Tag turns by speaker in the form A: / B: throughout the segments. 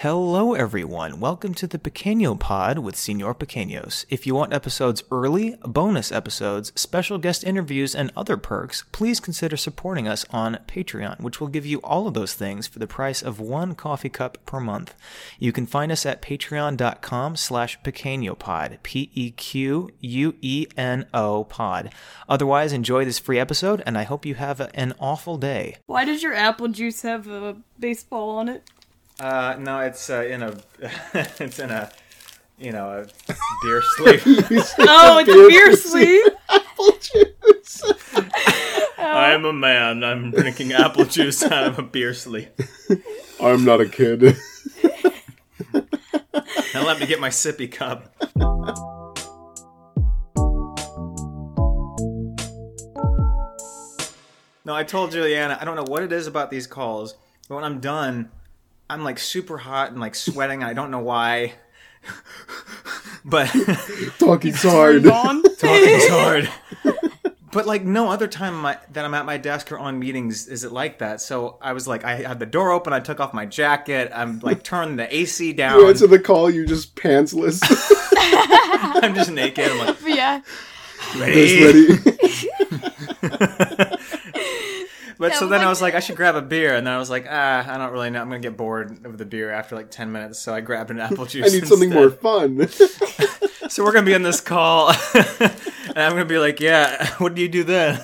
A: Hello, everyone. Welcome to the Pequeño Pod with Senor Pequeños. If you want episodes early, bonus episodes, special guest interviews, and other perks, please consider supporting us on Patreon, which will give you all of those things for the price of one coffee cup per month. You can find us at patreon.com slash pequeñopod, P-E-Q-U-E-N-O pod. Otherwise, enjoy this free episode, and I hope you have an awful day.
B: Why does your apple juice have a baseball on it?
A: Uh, no, it's uh, in a, it's in a, you know, a beer sleeve.
B: oh, it's a beer sleeve.
C: Apple juice.
A: I'm a man. I'm drinking apple juice out of a beer sleeve.
C: I'm not a kid.
A: Now let me get my sippy cup. No, I told Julianna, I don't know what it is about these calls, but when I'm done, I'm like super hot and like sweating. I don't know why. but
C: Talking's hard.
B: On.
A: talking's hard. But like no other time my, that I'm at my desk or on meetings is it like that. So I was like, I had the door open. I took off my jacket. I'm like turned the AC down.
C: You answer the call, you just pantsless.
A: I'm just naked. I'm like,
B: yeah.
A: ready.
C: Just ready.
A: But so
B: was
A: then I was like, I should grab a beer, and then I was like, ah, I don't really know. I'm gonna get bored of the beer after like ten minutes, so I grabbed an apple juice.
C: I need something more
A: instead.
C: fun.
A: So we're gonna be on this call, and I'm gonna be like, yeah, what do you do then?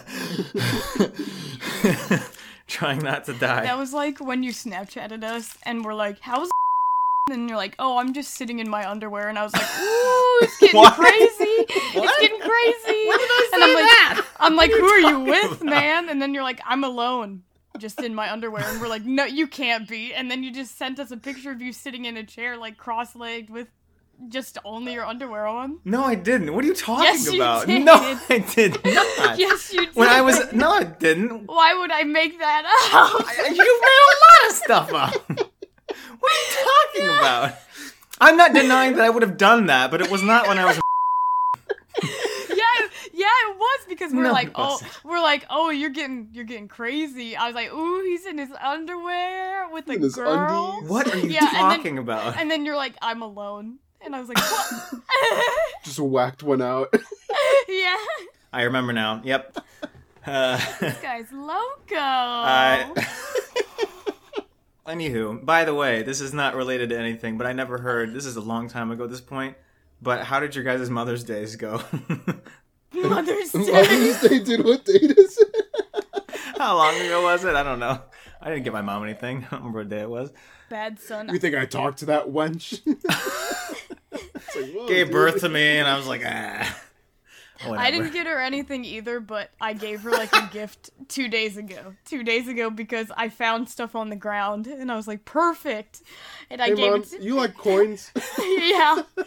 A: Trying not to die.
B: That was like when you Snapchatted us and we're like, how's and you're like, oh, I'm just sitting in my underwear, and I was like, ooh, it's getting
A: What?
B: crazy, it's getting crazy. When did I say and I'm like,
A: that?
B: I'm like, who are you with, man? And then you're like, I'm alone, just in my underwear, and we're like, no, you can't be. And then you just sent us a picture of you sitting in a chair, like cross-legged, with just only your underwear on.
A: No, I didn't. What are you talking
B: Yes, you
A: about?
B: did.
A: No, I did not.
B: Yes, you did.
A: When I was no, I didn't.
B: Why would I make that up?
A: You made a lot of stuff up. What are you talking about? I'm not denying that I would have done that, but it was not when I was.
B: yeah, yeah, it was because we're
A: No,
B: like,
A: it
B: oh,
A: wasn't.
B: we're like, oh, you're getting, you're getting crazy. I was like, ooh, he's in his underwear with a
C: In his
B: girl.
C: undies.
A: What are you
B: Yeah, and then-
A: talking about?
B: And then you're like, I'm alone, and I was like, what?
C: just whacked one out.
B: yeah,
A: I remember now. Yep. Uh,
B: this guy's loco.
A: I. Anywho, by the way, this is not related to anything, but I never heard. This is a long time ago at this point. But how did your guys' Mother's Days go?
B: Mother's Day.
C: Mother's Day, dude. What date is it?
A: how long ago was it? I don't know. I didn't get my mom anything. I don't remember what day it was.
B: Bad son.
C: You think I talked to that wench? Like,
A: Gave
C: dude.
A: birth to me, and I was like, ah. Whatever.
B: I didn't get her anything either, but I gave her like a gift two days ago. Two days ago because I found stuff on the ground and I was like, perfect. And I
C: Hey,
B: gave
C: mom,
B: it to
C: you like coins?
B: yeah.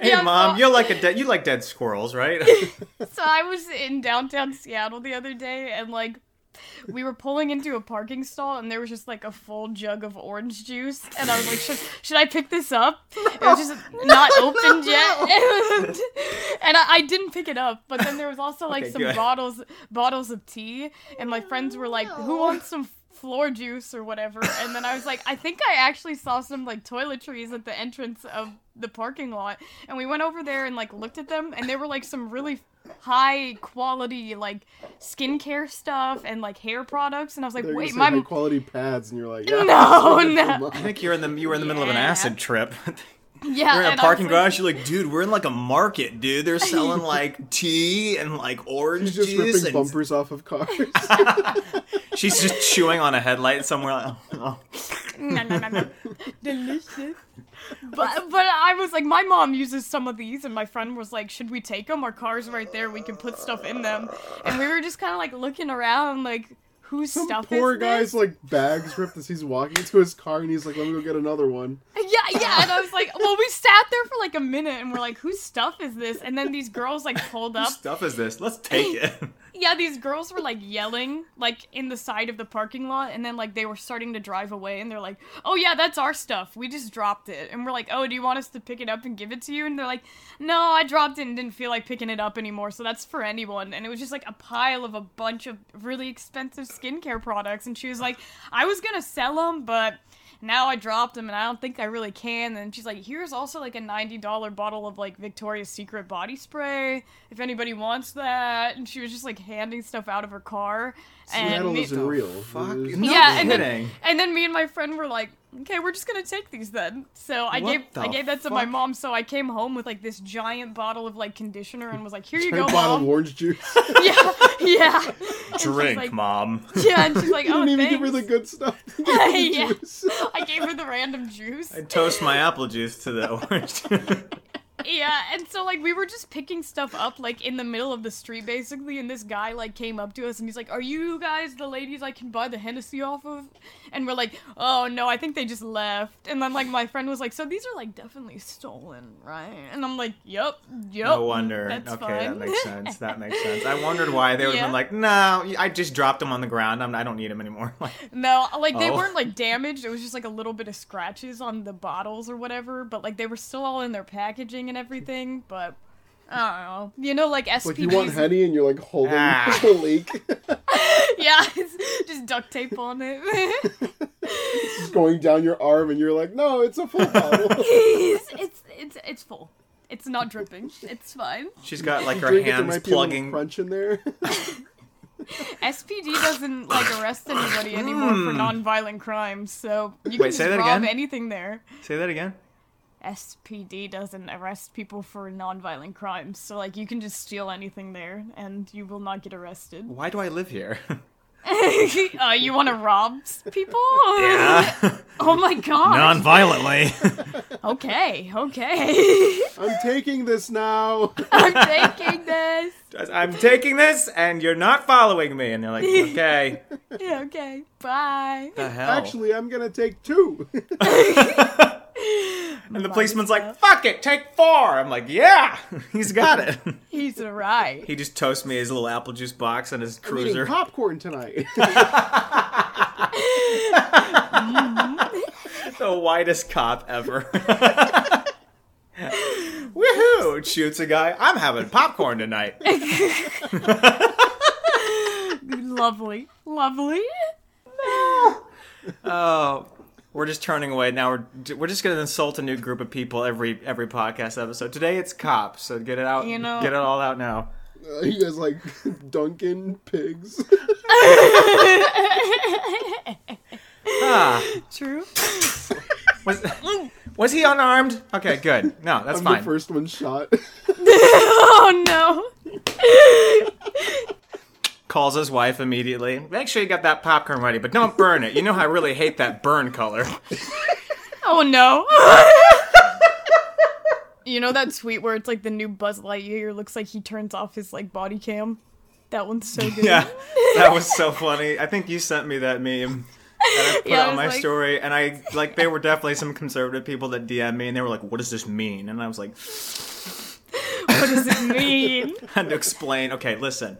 A: Hey,
B: Yeah,
A: mom,
B: so-
A: you like a dead. You like dead squirrels, right?
B: So I was in downtown Seattle the other day and like we were pulling into a parking stall and there was just like a full jug of orange juice and I was like, should, should I pick this up? It was just not opened yet. And, and I, I didn't pick it up, but then there was also like
A: Okay,
B: some
A: good.
B: bottles bottles of tea and my friends were like, Who wants some floor juice or whatever? And then I was like, I think I actually saw some like toiletries at the entrance of the parking lot. And we went over there and like looked at them and they were like some really high quality like skincare stuff and like hair products and I was like,
C: They're
B: wait, my
C: high quality pads, and you're like, yeah,
B: No,
C: that's what I get
B: no.
A: I think you're in the you were in the middle of an acid trip.
B: yeah,
A: You're in a parking
B: was like-
A: garage. You're like, dude, we're in like a market, dude. They're selling like tea and like orange
C: She's just
A: juice.
C: ripping
A: and-
C: bumpers off of cars.
A: She's just chewing on a headlight somewhere. Like, oh.
B: No, no, no, no. Delicious. But but I was like, my mom uses some of these, and my friend was like, should we take them? Our car's right there. We can put stuff in them. And we were just kind of like looking around, like, whose
C: Some
B: stuff
C: poor
B: is
C: guy's
B: this?
C: like bags ripped as he's walking to his car, and he's like, "Let me go get another one."
B: Yeah, yeah. And I was like, well, we sat there for like a minute, and we're like, whose stuff is this? And then these girls like pulled up.
A: What stuff is this? Let's take it.
B: Yeah, these girls were like yelling like in the side of the parking lot and then like they were starting to drive away and they're like, "Oh yeah, that's our stuff. We just dropped it." And we're like, "Oh, do you want us to pick it up and give it to you?" And they're like, "No, I dropped it and didn't feel like picking it up anymore, so that's for anyone." And it was just like a pile of a bunch of really expensive skincare products and she was like, "I was to sell them, but now I dropped them and I don't think I really can. And she's like, here's also like a $90 bottle of like Victoria's Secret body spray if anybody wants that. And she was just like handing stuff out of her car. And
C: Seattle
B: me-
C: isn't real.
A: fuck? No
B: yeah, and then, and then me and my friend were like, okay, we're just gonna take these then. So I
A: What
B: gave I gave that to my mom. So I came home with like this giant bottle of like conditioner and was like, here you
C: Giant
B: go,
C: bottle of
B: mom.
C: orange juice.
B: yeah, yeah.
A: Drink,
B: like-
A: mom.
B: Yeah, and she's like,
C: You
B: oh,
C: didn't even
B: thanks.
C: give her the good stuff.
B: Yeah.
C: Juice.
B: I gave her the random juice.
A: I toast my apple juice to the orange.
B: Yeah, and so like we were just picking stuff up like in the middle of the street basically, and this guy like came up to us and he's like, "Are you guys the ladies I can buy the Hennessy off of?" And we're like, "Oh no, I think they just left." And then like my friend was like, "So these are like definitely stolen, right?" And I'm like, "Yep, yep."
A: no wonder. Okay,
B: fine.
A: that makes sense. That makes sense. I wondered why they would have
B: Yeah.
A: been like, no, I just dropped them on the ground. I'm, I don't need them anymore. Like,
B: No, like they
A: Oh.
B: weren't like damaged. It was just like a little bit of scratches on the bottles or whatever. But like they were still all in their packaging and everything. But I don't know. You know, like SPDs.
C: Like you want honey and you're like holding
A: Ah.
C: a leak.
B: yeah, it's just duct tape on it.
C: it's going down your arm and you're like, no, it's a full bottle.
B: it's, it's it's it's full. It's not dripping. It's fine.
A: she's got like her
C: Drink it, there
A: hands
C: might be a little
A: plugging.
C: crunch in there.
B: SPD doesn't like arrest anybody anymore for non-violent crimes, so you can
A: Wait,
B: just
A: say that
B: rob
A: again?
B: anything there.
A: Say that again.
B: SPD doesn't arrest people for non-violent crimes, so like you can just steal anything there and you will not get arrested.
A: Why do I live here?
B: uh, you want to rob people?
A: yeah.
B: Oh my god.
A: Non-violently.
B: okay, okay.
C: I'm taking this now.
B: I'm taking this.
A: I'm taking this, and you're not following me. And they're like, okay.
B: Yeah, okay. Bye.
A: The hell.
C: Actually, I'm gonna take two.
A: and the policeman's like, fuck it, take four. I'm like, yeah, he's got it.
B: He's right.
A: he just toasts me his little apple juice box and his
C: I'm eating
A: cruiser.
C: popcorn tonight.
A: the whitest cop ever. Woohoo! Shoots a guy. I'm having popcorn tonight.
B: Lovely. Lovely.
A: Oh, we're just turning away now. We're we're just gonna insult a new group of people every every podcast episode. Today it's cops, so get it out.
B: You know-
A: get it all out now.
C: Uh, you guys like Duncan pigs?
A: Ah,
B: True.
A: was was he unarmed? Okay, good. No, that's
C: I'm
A: fine.
C: the first one shot.
B: Oh no.
A: Calls his wife immediately. Make sure you got that popcorn ready, but don't burn it. You know I really hate that burn color.
B: Oh no. you know that tweet where it's like the new Buzz Lightyear looks like he turns off his like body cam? That one's so good.
A: Yeah, that was so funny. I think you sent me that meme. And I put
B: Yeah, I
A: on my
B: like-
A: story, and I like there were definitely some conservative people that DM me, and they were like, "What does this mean?" And I was like,
B: What does it mean?
A: had to explain. Okay, listen.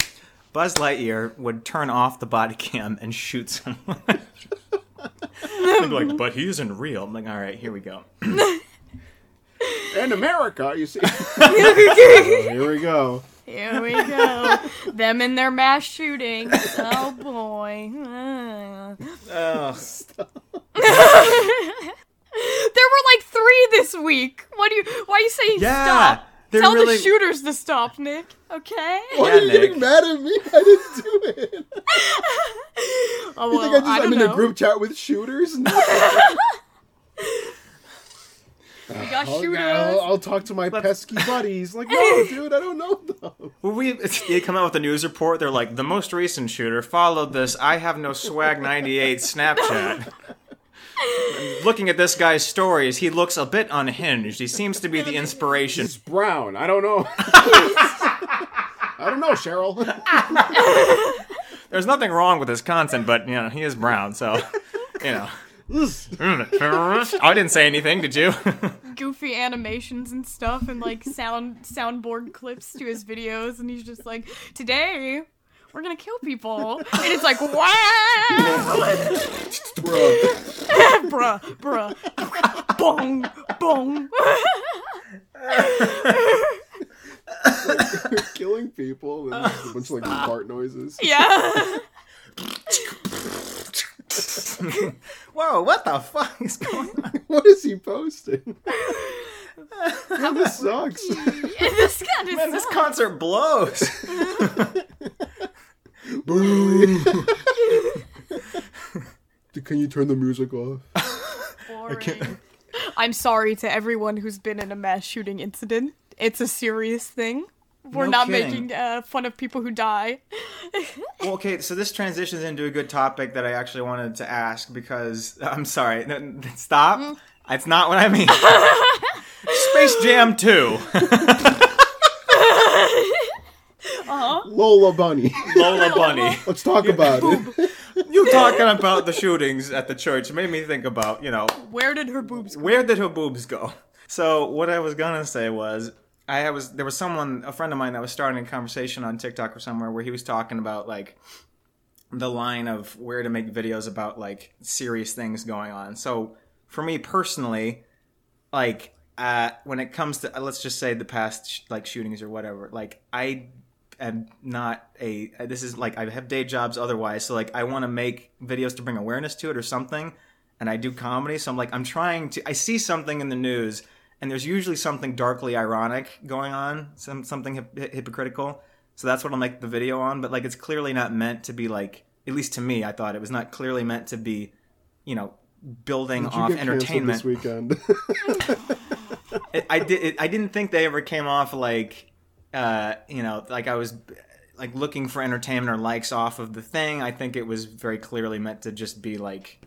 A: Buzz Lightyear would turn off the body cam and shoot someone. They'd be like, but he isn't real. I'm like, all right, here we go.
C: In America, you see. Oh, here we go.
B: Here we go. Them and their mass shootings. Oh boy.
A: Ugh.
B: there were like three this week. What do you? Why are you saying
A: Yeah,
B: stop?
A: They're
B: Tell
A: really-
B: the shooters to stop, Nick. Okay.
C: Why
A: Yeah,
C: are you getting mad at me? I didn't do it.
B: Oh
C: You think I just,
B: I
C: I'm
B: don't
C: in
B: know.
C: a group chat with shooters?
B: We got oh,
C: I'll,
B: shooters.
C: I'll, I'll talk to my pesky buddies. Like, no, dude, I don't know them.
A: Well, we they come out with a news report. They're like, the most recent shooter followed this I have no swag 98 Snapchat. And Looking at this guy's stories, he looks a bit unhinged. He seems to be the inspiration.
C: He's brown. I don't know. I don't know, Cheryl.
A: There's nothing wrong with his content, but you know he is brown, so you know. I didn't say anything, did you?
B: Goofy animations and stuff, and like sound soundboard clips to his videos, and he's just like, "Today, we're gonna kill people," and it's like, "Wow,
C: Bro,
B: bruh, bruh, bong, bong."
C: killing people and just a bunch of like fart noises.
B: yeah.
A: Where bro, what the fuck is going on?
C: What is he posting? Man, this sucks.
B: this kind
A: Man, this concert blows.
C: Boo. Can you turn the music off?
B: boring. I'm sorry to everyone who's been in a mass shooting incident. It's a serious thing. We're
A: No
B: not
A: kidding.
B: making uh, fun of people who die.
A: Well, okay, so this transitions into a good topic that I actually wanted to ask because I'm sorry. no, n- Stop. It's not what I mean. Space Jam 2.
C: Lola Bunny.
A: Lola Bunny.
C: Let's talk about it.
A: You talking about the shootings at the church made me think about, you know,
B: Where did her boobs go?
A: where did her boobs go? So what I was gonna say was I was there was someone a friend of mine that was starting a conversation on TikTok or somewhere where he was talking about like the line of where to make videos about like serious things going on. So for me personally, like uh, when it comes to let's just say the past sh- like shootings or whatever, like I am not a this is like I have day jobs otherwise, so like I want to make videos to bring awareness to it or something, and I do comedy, so I'm like I'm trying to I see something in the news. And there's usually something darkly ironic going on, some something hip- hypocritical. So that's what I'll make the video on. But like, it's clearly not meant to be like, at least to me, I thought it was not clearly meant to be, you know, building
C: Did
A: off entertainment.
C: this weekend?
A: I did. It, I didn't think they ever came off like, uh, you know, like I was like looking for entertainment or likes off of the thing. I think it was very clearly meant to just be like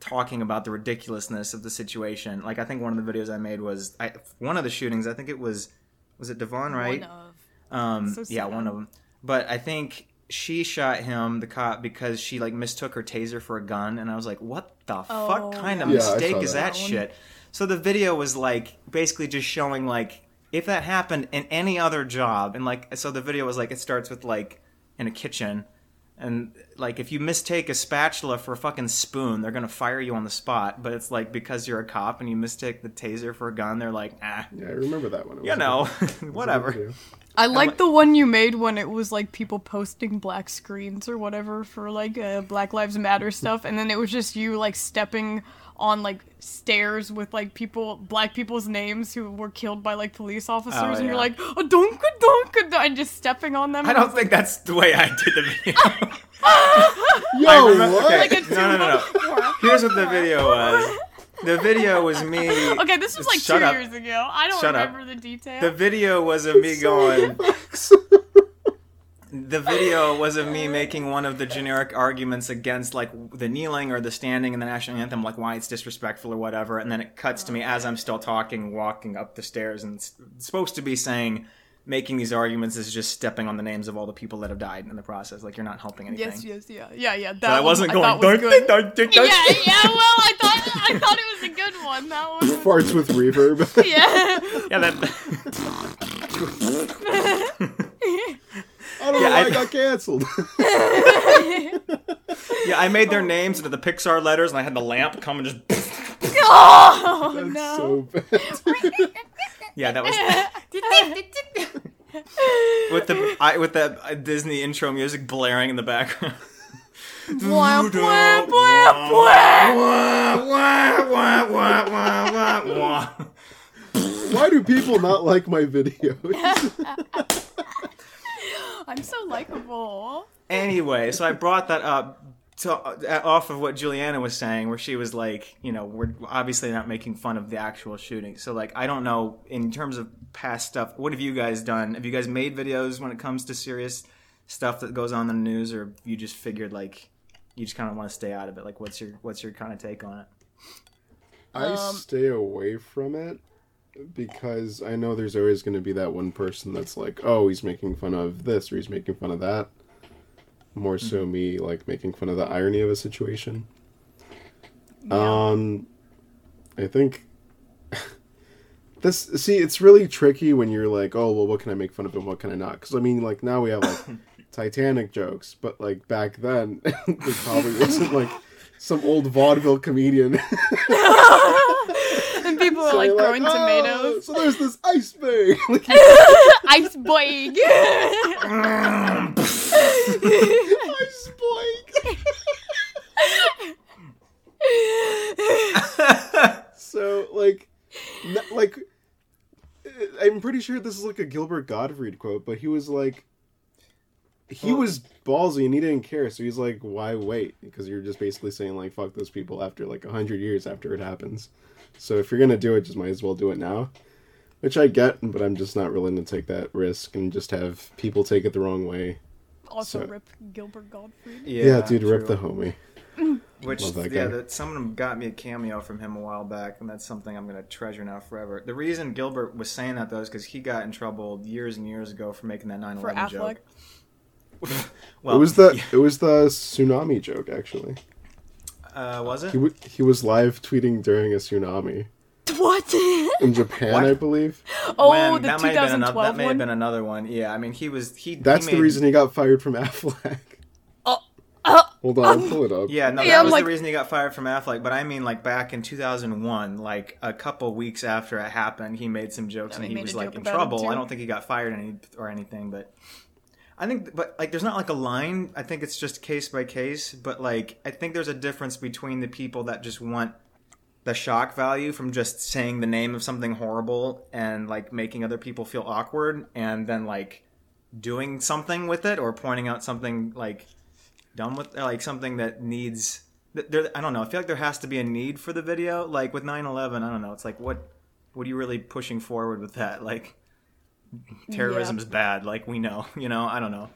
A: talking about the ridiculousness of the situation. Like I think one of the videos I made was I, one of the shootings. I think it was was it Devon, right?
B: One of.
A: Um,
B: So
A: yeah, one of them. But I think she shot him, the cop, because she like mistook her taser for a gun, and I was like, "What the
B: Oh,
A: fuck kind of
C: yeah. Yeah,
A: mistake is
C: that.
A: that,
B: That
A: shit?" So the video was like basically just showing like if that happened in any other job, and like so the video was like it starts with like in a kitchen. And like, if you mistake a spatula for a fucking spoon, they're gonna fire you on the spot. But it's like because you're a cop and you mistake the taser for a gun, they're like, ah,
C: yeah, I remember that one. It
A: you know,
C: good- it was a
A: whatever.
B: I like the one you made when it was like people posting black screens or whatever for like uh, Black Lives Matter stuff, and then it was just you like stepping on like stairs with like people, black people's names who were killed by like police officers,
A: Oh,
B: and you're
A: yeah.
B: like, oh, donka donka, and just stepping on them.
A: I don't think that's the way I did the video.
C: Yo,
A: I remember-
C: what?
A: okay.
B: like
A: No, no, no, no. Here's what the video was. The video was me.
B: Okay, this was like
A: Shut
B: two
A: up.
B: years ago. I don't
A: Shut up.
B: remember the details.
A: The video was of me going. The video was of me making one of the generic arguments against like the kneeling or the standing in the national anthem, like why it's disrespectful or whatever, and then it cuts to me as I'm still talking, walking up the stairs, and it's supposed to be saying making these arguments is just stepping on the names of all the people that have died in the process. Like you're not helping anything.
B: yes, yes, yeah, yeah, yeah. That
A: But I wasn't going.
B: thought was
A: "Dun,
B: good.
A: dun, dun, dun,
B: Yeah, yeah. Well, I thought I thought it was a good one. That one.
C: Farts with reverb.
B: Yeah.
A: Yeah, that.
C: I don't
A: Yeah,
C: know why
A: I-
C: I got canceled.
A: Yeah, I made their names into the Pixar letters, and I had the lamp come and just.
B: oh
C: That's
B: no.
C: so bad.
A: Yeah, that was with the I, with the uh, Disney intro music blaring in the background.
C: Why do people not like my videos?
B: I'm so likable.
A: Anyway, so I brought that up to, uh, off of what Julianna was saying, where she was like, you know, we're obviously not making fun of the actual shooting. So, like, I don't know in terms of past stuff. What have you guys done? Have you guys made videos when it comes to serious stuff that goes on in the news, or you just figured like you just kind of want to stay out of it? Like, what's your what's your kind of take on it?
C: I
B: Um,
C: stay away from it because I know there's always going to be that one person that's like, oh, he's making fun of this or he's making fun of that. More so me like making fun of the irony of a situation. Um I think this see it's really tricky when you're like, oh, well what can I make fun of and what can I not? Cuz I mean like now we have like Titanic jokes, but like back then there probably wasn't like some old vaudeville comedian
B: And people are like growing
C: "Oh,
B: tomatoes.
C: Ah, so there's this ice thing. Like,
B: Ice boy.
C: ice boy. No, like, like, uh, I'm pretty sure this is like a Gilbert Gottfried quote, but he was like, he
A: Well-
C: was ballsy and he didn't care. So he's like, why wait? Because you're just basically saying like, fuck those people after like a hundred years after it happens. So if you're gonna do it, just might as well do it now. Which I get, but I'm just not willing to take that risk and just have people take it the wrong way.
B: Also,
C: So-
B: rip Gilbert Gottfried.
C: Yeah, dude, rip the homie.
A: Which
C: Love that
A: yeah, that someone got me a cameo from him a while back, and that's something I'm gonna treasure now forever. The reason Gilbert was saying that though is because he got in trouble years and years ago for making that 9/11
B: For
A: joke. well,
C: it was the it was the tsunami joke actually.
A: Uh, was it?
C: He w- he was live tweeting during a tsunami
B: What?
C: in Japan,
A: What?
C: I believe.
B: oh,
A: When-
B: the
A: that might have been another,
B: 2012
A: that may have been another one. Yeah, I mean he was he.
C: That's
A: he
C: the reason he got fired from Aflac.
B: Oh, uh,
C: Hold on, I'll pull it up.
A: Yeah, no,
B: Yeah,
A: that
B: I'm
A: was
B: like-
A: the reason he got fired from Aflac. But I mean, like back in 2001, like a couple weeks after it happened, he made some jokes
B: And
A: and
B: he
A: he was like in trouble. I don't think he got fired any or anything, but I think, but like, there's not like a line. I think it's just case by case. But like, I think there's a difference between the people that just want the shock value from just saying the name of something horrible and like making other people feel awkward, and then like doing something with it or pointing out something like done with like something that needs there I don't know. I feel like there has to be a need for the video like with 9/11, I don't know. It's like what what are you really pushing forward with that? Like terrorism is bad, like we know, you know, I don't know.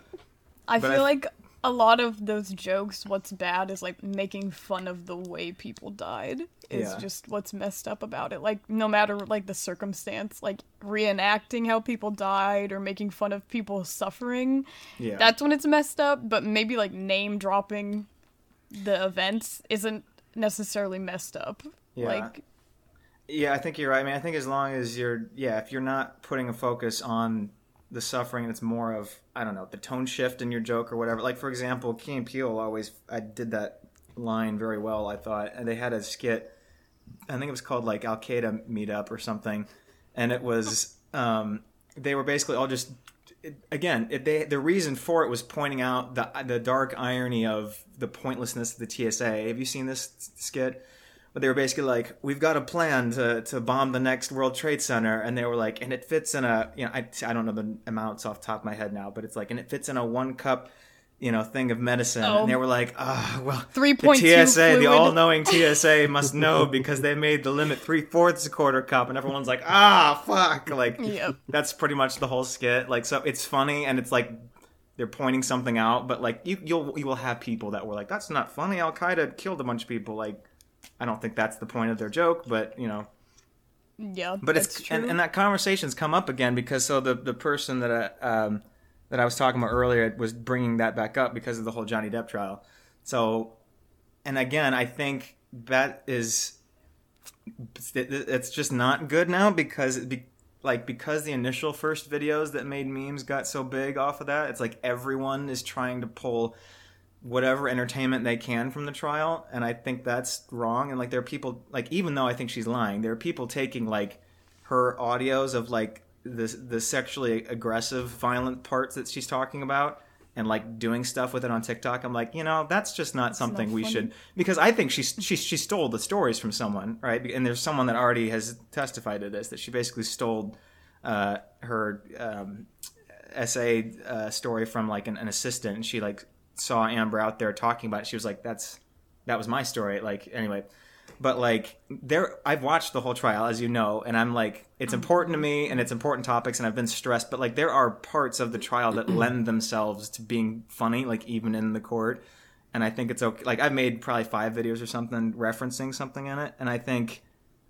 B: I
A: But
B: feel
A: I-
B: like a lot of those jokes, what's bad is like making fun of the way people died. Is
A: Yeah.
B: just what's messed up about it. Like no matter like the circumstance, like reenacting how people died or making fun of people suffering.
A: Yeah.
B: That's when it's messed up. But maybe like name dropping the events isn't necessarily messed up.
A: Yeah.
B: Like
A: Yeah, I think you're right. I mean, I think as long as you're, yeah, if you're not putting a focus on the suffering, and it's more of, I don't know, the tone shift in your joke or whatever. Like for example, Key and always, I did that line very well. I thought, and they had a skit. I think it was called like Al Qaeda meetup or something, and it was, um, they were basically all just. It, again, it, they the reason for it was pointing out the the dark irony of the pointlessness of the TSA. Have you seen this skit? But they were basically like, "We've got a plan to, to bomb the next World Trade Center," and they were like, "And it fits in a you know I, I don't know the amounts off the top of my head now, but it's like, and it fits in a one cup." You know, thing of medicine,
B: Oh.
A: and they were like, "Ah, well,
B: 3.2
A: the TSA, the all-knowing TSA, must know because they made the limit three fourths a quarter cup," and everyone's like, "Ah, fuck!" Like,
B: Yep.
A: that's pretty much the whole skit. Like, so it's funny, and it's like they're pointing something out, but like you, you'll you will have people that were like, "That's not funny." Al Qaeda killed a bunch of people. Like, I don't think that's the point of their joke, but you know,
B: yeah,
A: but it's
B: true.
A: and, and that conversation's come up again because so the the person that I, um, that I was talking about earlier was bringing that back up because of the whole Johnny Depp trial. So, and again, I think that is it- it's just not good now because be, like because the initial first videos that made memes got so big off of that, it's like everyone is trying to pull whatever entertainment they can from the trial and i think that's wrong. And like there are people like even though i think she's lying there are people taking like her audios of like the the sexually aggressive violent parts that she's talking about and like doing stuff with it on TikTok. I'm like you know that's just not something we should because I think she she she stole the stories from someone right? And there's someone that already has testified to this that she basically stole uh, her um, essay uh, story from like an, an assistant. And she like saw Amber out there talking about it she was like that's that was my story like anyway. But like there I've watched the whole trial as you know and I'm like it's mm. important to me and it's important topics and I've been stressed but like there are parts of the trial that lend themselves to being funny like even in the court. And I think it's okay like I've made probably 5 videos or something referencing something in it and I think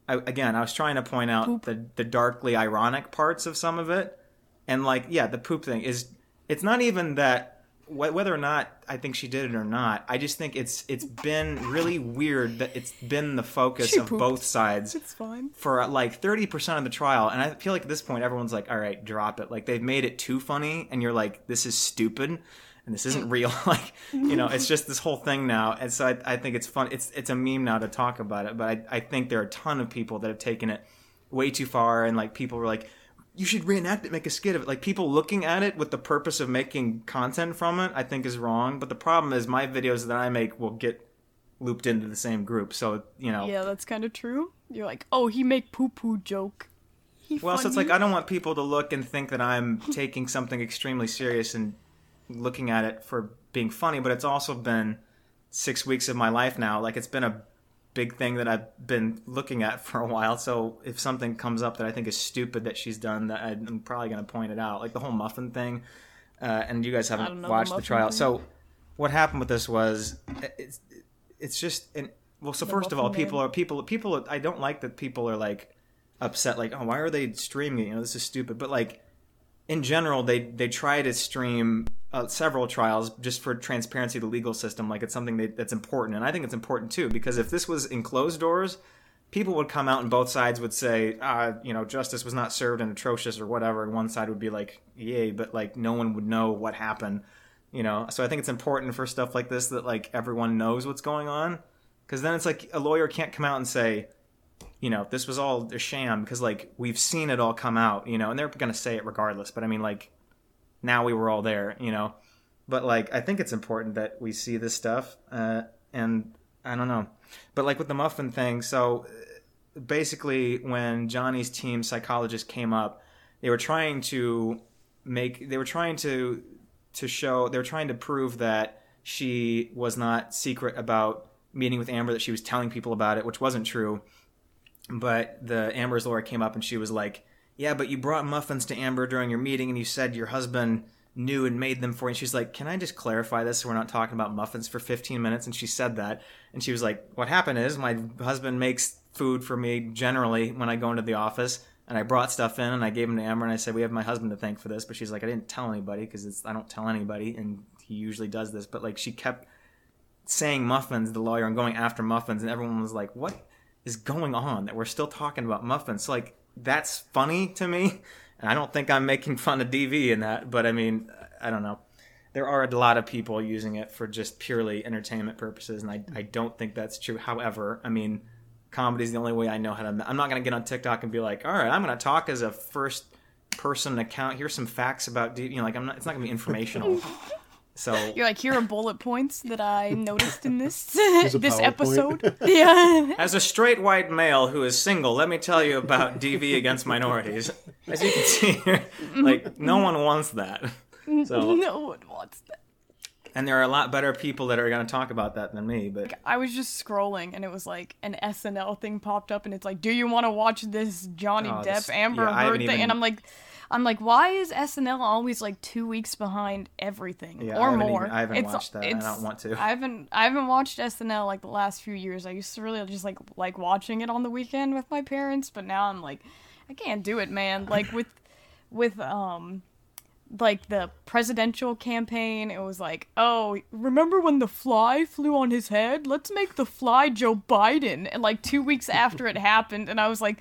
A: I, again I was trying to point out the the darkly ironic parts of some of it. And like yeah the poop thing is it's not even that whether or not I think she did it or not I just think it's it's been really weird that it's been the focus
B: She
A: of
B: pooped.
A: both sides
B: it's fine.
A: for uh, like 30% of the trial and I feel like at this point everyone's like all right drop it like they've made it too funny and you're like this is stupid and this isn't real like you know it's just this whole thing now and so I, I think it's fun it's it's a meme now to talk about it but I, I think there are a ton of people that have taken it way too far and like people were like you should reenact it make a skit of it like people looking at it with the purpose of making content from it i think is wrong but the problem is my videos that i make will get looped into the same group so you know
B: Yeah, that's kind of true. You're like, oh, he make poo poo joke. He
A: Well, so it's like I don't want people to look and think that I'm taking something extremely serious and looking at it for being funny, but it's also been six weeks of my life now. Like it's been a big thing that I've been looking at for a while. So if something comes up that I think is stupid that she's done, that I'm probably going to point it out, like the whole muffin thing. Uh, and you guys haven't
B: know the
A: watched the, trial,
B: thing.
A: so what happened with this was it's it's just an, well. So first of all, people
B: man.
A: are people people. I don't like that people are like upset like oh why are they streaming you know this is stupid but like in general they they try to stream uh, several trials just for transparency of the legal system like it's something that, that's important. And i think it's important too because if this was in closed doors people would come out and both sides would say uh, you know justice was not served and atrocious or whatever. And one side would be like yay but like no one would know what happened you know? So i think it's important for stuff like this that like everyone knows what's going on because then it's like a lawyer can't come out and say you know, this was all a sham because like we've seen it all come out, you know, and they're going to say it regardless. But I mean, like now we were all there, you know. But like I think it's important that we see this stuff, uh, and I don't know, but like with the muffin thing, so uh, basically when Johnny's team psychologist came up, they were trying to make they were trying to to show they were trying to prove that she was not secret about meeting with Amber that she was telling people about it, which wasn't true but the Amber's lawyer came up and she was like, "Yeah, but you brought muffins to Amber during your meeting, and you said your husband knew and made them for you." And she's like, "Can I just clarify this? So we're not talking about muffins for 15 minutes." And she said that, and she was like, "What happened is my husband makes food for me generally when I go into the office." And I brought stuff in and I gave them to Amber and I said, "We have my husband to thank for this." But she's like, "I didn't tell anybody because I don't tell anybody, and he usually does this." But like, she kept saying muffins, the lawyer, and going after muffins, and everyone was like, "What is going on? That we're still talking about muffins?" Like that's funny to me, and I don't think I'm making fun of DV in that, but I mean, I don't know. There are a lot of people using it for just purely entertainment purposes, and I, I don't think that's true. However, I mean, comedy is the only way I know how to. I'm not going to get on TikTok and be like, all right, I'm going to talk as a first person account. Here's some facts about. You know, like I'm not. It's not going to be informational. So
B: You're like, here are bullet points that I noticed in this this episode. yeah.
A: As a straight white male who is single, let me tell you about DV against minorities. As you can see here, like no one wants that. So,
B: No one wants that.
A: and there are a lot better people that are going to talk about that than me. But
B: I was just scrolling and it was like an SNL thing popped up and it's like, do you want to watch this Johnny
A: Oh,
B: Depp
A: this-
B: Amber
A: yeah,
B: Heard
A: haven't
B: thing?
A: even-
B: And I'm like, I'm like, why is SNL always like two weeks behind everything
A: Yeah,
B: or
A: haven't
B: more?
A: even- I haven't
B: It's-
A: watched that. I don't want to.
B: I haven't I haven't watched SNL like the last few years. I used to really just like like watching it on the weekend with my parents, but now I'm like, I can't do it, man. Like with with um like the presidential campaign, it was like, oh, remember when the fly flew on his head? Let's make the fly Joe Biden. And like two weeks after it happened, and I was like,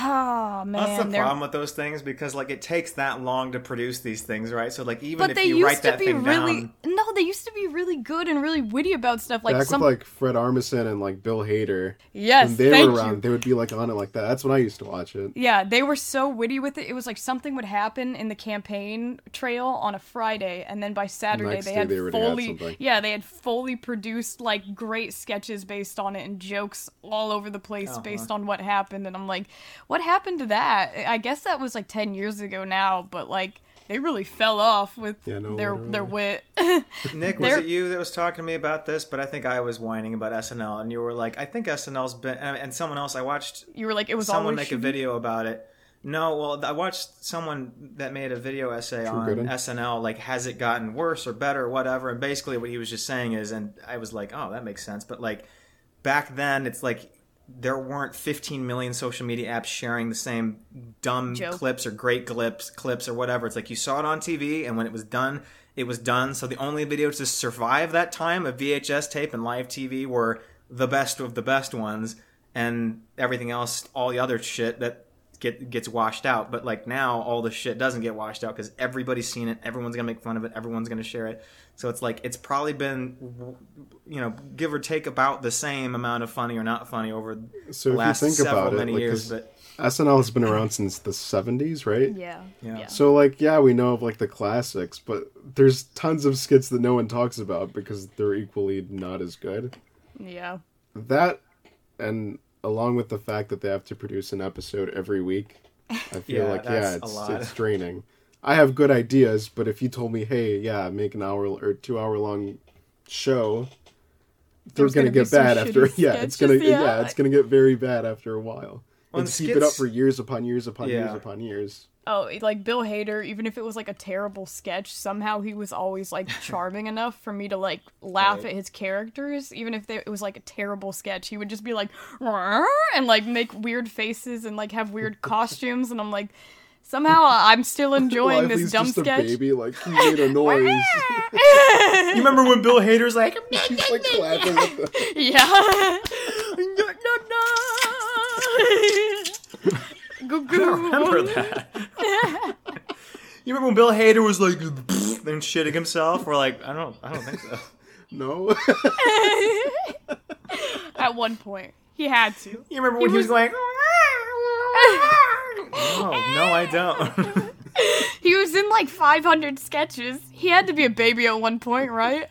B: ah, man.
A: that's the
B: they're-
A: problem with those things because like it takes that long to produce these things, right? So like even
B: But
A: if
B: they
A: you write
B: used to
A: that
B: be
A: thing
B: really
A: down,
B: no, they used to be really good and really witty about stuff like
C: Back
B: some
C: with like Fred Armisen and like Bill Hader.
B: yes,
C: when they
B: thank
C: were around,
B: you.
C: they would be like on it like that. That's when I used to watch it.
B: Yeah, they were so witty with it. It was like something would happen in the campaign trail on a Friday, and then by Saturday
C: Next
B: they had
C: they already had
B: fully yeah they had fully produced like great sketches based on it and jokes all over the place
A: Uh-huh.
B: based on what happened. And I'm like, what happened to that? I guess that was like ten years ago now, but like they really fell off with
C: Yeah, no,
B: their their wit.
A: Nick, was it you that was talking to me about this? But I think I was whining about SNL, and you were like, "I think SNL's been," and and someone else I watched
B: you were like, it was
A: someone make a video about it. No, well, I watched someone that made a video essay on
C: Gooden?
A: SNL, like, has it gotten worse or better or whatever. And basically, what he was just saying is, and I was like, oh, that makes sense. But, like, back then, it's like there weren't 15 million social media apps sharing the same dumb
B: Joke.
A: clips or great clips, clips or whatever. It's like you saw it on TV, and when it was done, it was done. So the only videos to survive that time of VHS tape and live TV were the best of the best ones, and everything else, all the other shit that get gets washed out. But like now, all the shit doesn't get washed out because everybody's seen it. Everyone's gonna make fun of it. Everyone's gonna share it. So it's like it's probably been, you know, give or take about the same amount of funny or not funny over
C: So
A: the
C: if
A: last
C: you think
A: several
C: about it,
A: many
C: like,
A: years.
C: 'cause
A: But
C: SNL has been around since the 70s, right?
B: Yeah,
A: Yeah.
B: yeah.
C: So like, yeah, we know of like the classics, but there's tons of skits that no one talks about because they're equally not as good.
B: yeah.
C: That and along with the fact that they have to produce an episode every week, I feel
A: Yeah,
C: like yeah, it's it's draining. I have good ideas, but if you told me, hey, yeah, make an hour or two hour long show, they're gonna,
B: gonna
C: get bad after
B: shitty
C: yeah, it's gonna yeah.
B: yeah.
C: it's gonna get very bad after a while.
A: Well,
C: and
A: and
C: keep it up for years upon years upon years upon years.
B: Oh, like Bill Hader, even if it was like a terrible sketch, somehow he was always like charming enough for me to like laugh
A: Right.
B: at his characters, even if they, it was like a terrible sketch. He would just be like, and like make weird faces and like have weird costumes, and I'm like, somehow I'm still enjoying this dumb
C: just
B: sketch.
C: a baby, like he made a noise.
A: You remember when Bill Hader's like,
C: He's like clapping with the
B: yeah. Goo goo.
A: remember that? you remember when Bill Hader was like, then shitting himself? We're like, I don't, I don't think so.
C: no.
B: At one point, he had to.
A: You remember when he, was,
B: was-
A: going? No, no, I don't.
B: He was in like 500 sketches. He had to be a baby at one point, right?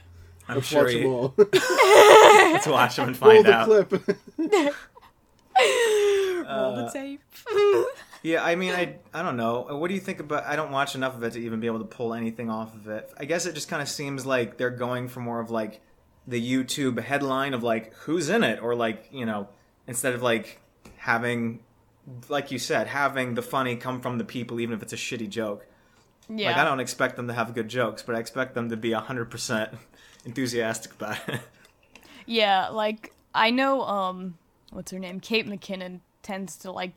A: I'm
C: Let's
A: sure
C: watch
A: he,
C: them all.
A: let's watch him and
C: Roll
A: find
C: the
A: out.
C: clip.
B: Roll the tape.
A: Yeah, I mean, I I don't know. What do you think about? I don't watch enough of it to even be able to pull anything off of it. I guess it just kind of seems like they're going for more of like the YouTube headline of like who's in it, or like you know, instead of like having, like you said, having the funny come from the people, even if it's a shitty joke.
B: yeah.
A: Like I don't expect them to have good jokes, but I expect them to be hundred percent enthusiastic about it.
B: Yeah, like I know um what's her name? Kate McKinnon tends to like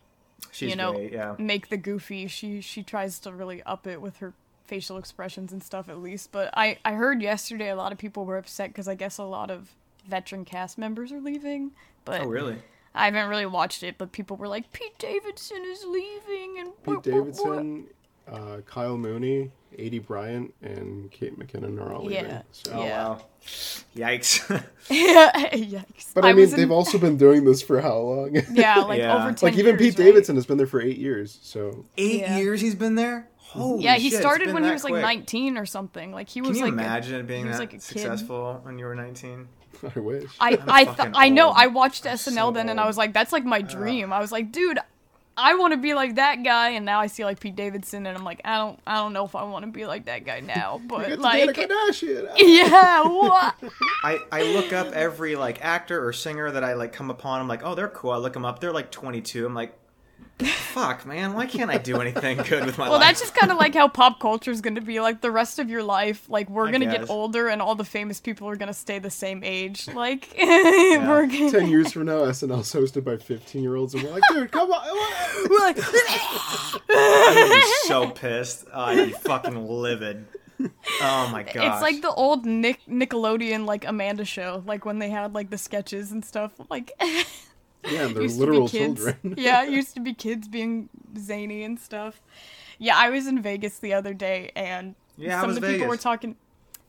A: She's
B: you know
A: great, yeah.
B: make the goofy. She she tries to really up it with her facial expressions and stuff at least. But I I heard yesterday a lot of people were upset cuz I guess a lot of veteran cast members are leaving. But
A: Oh really?
B: I haven't really watched it, but people were like Pete Davidson is leaving and
C: Pete
B: what- what- what?"
C: Davidson, uh, Kyle Mooney, Aidy Bryant, and Kate McKinnon are all leaving.
B: Yeah.
C: So.
A: Oh
B: Yeah.
A: wow. Yikes.
B: Yikes.
C: But I, mean,
B: in-
C: they've also been doing this for how long?
B: yeah, like
A: Yeah.
B: over 10
C: like even
B: years,
C: Pete
B: right?
C: Davidson has been there for eight years. So
A: Eight
B: Yeah.
A: years he's been there. Holy
B: Yeah, he
A: shit,
B: started when he
A: that
B: was like 19 or something. Like he was
A: Can you
B: like
A: imagine it being
B: he was
A: that
B: like a kid.
A: successful when you were 19?
C: I wish.
B: I I th- I know. I watched
A: I'm
B: SNL
A: so
B: then and I was like that's like my dream. I was like, dude, I want to be like that guy and now I see like Pete Davidson and I'm like, I don't I don't know if I want to be like that guy now, but
C: It's
B: like
C: Danica Kardashian.
B: yeah, what?
A: I, I look up every like actor or singer that I like come upon. I'm like, oh, they're cool. I look them up. They're like 22. I'm like, fuck, man. Why can't I do anything good with my
B: Well,
A: life?
B: Well, that's just kind of like how pop culture is going to be like the rest of your life. Like we're going to get older and all the famous people are going to stay the same age. Like we're gonna...
C: Ten years from now, SNL's hosted by fifteen-year-olds, and we're like, dude, come on.
B: We're like,
A: I'd be so pissed. Oh, I'd be fucking livid. Oh my god.
B: It's like the old Nick Nickelodeon like Amanda show, like when they had like the sketches and stuff. Like
C: Yeah, they're literal
B: to be kids.
C: children.
B: yeah, it used to be kids being zany and stuff. Yeah, I was in Vegas the other day and
A: Yeah,
B: some
A: was
B: of the people were talking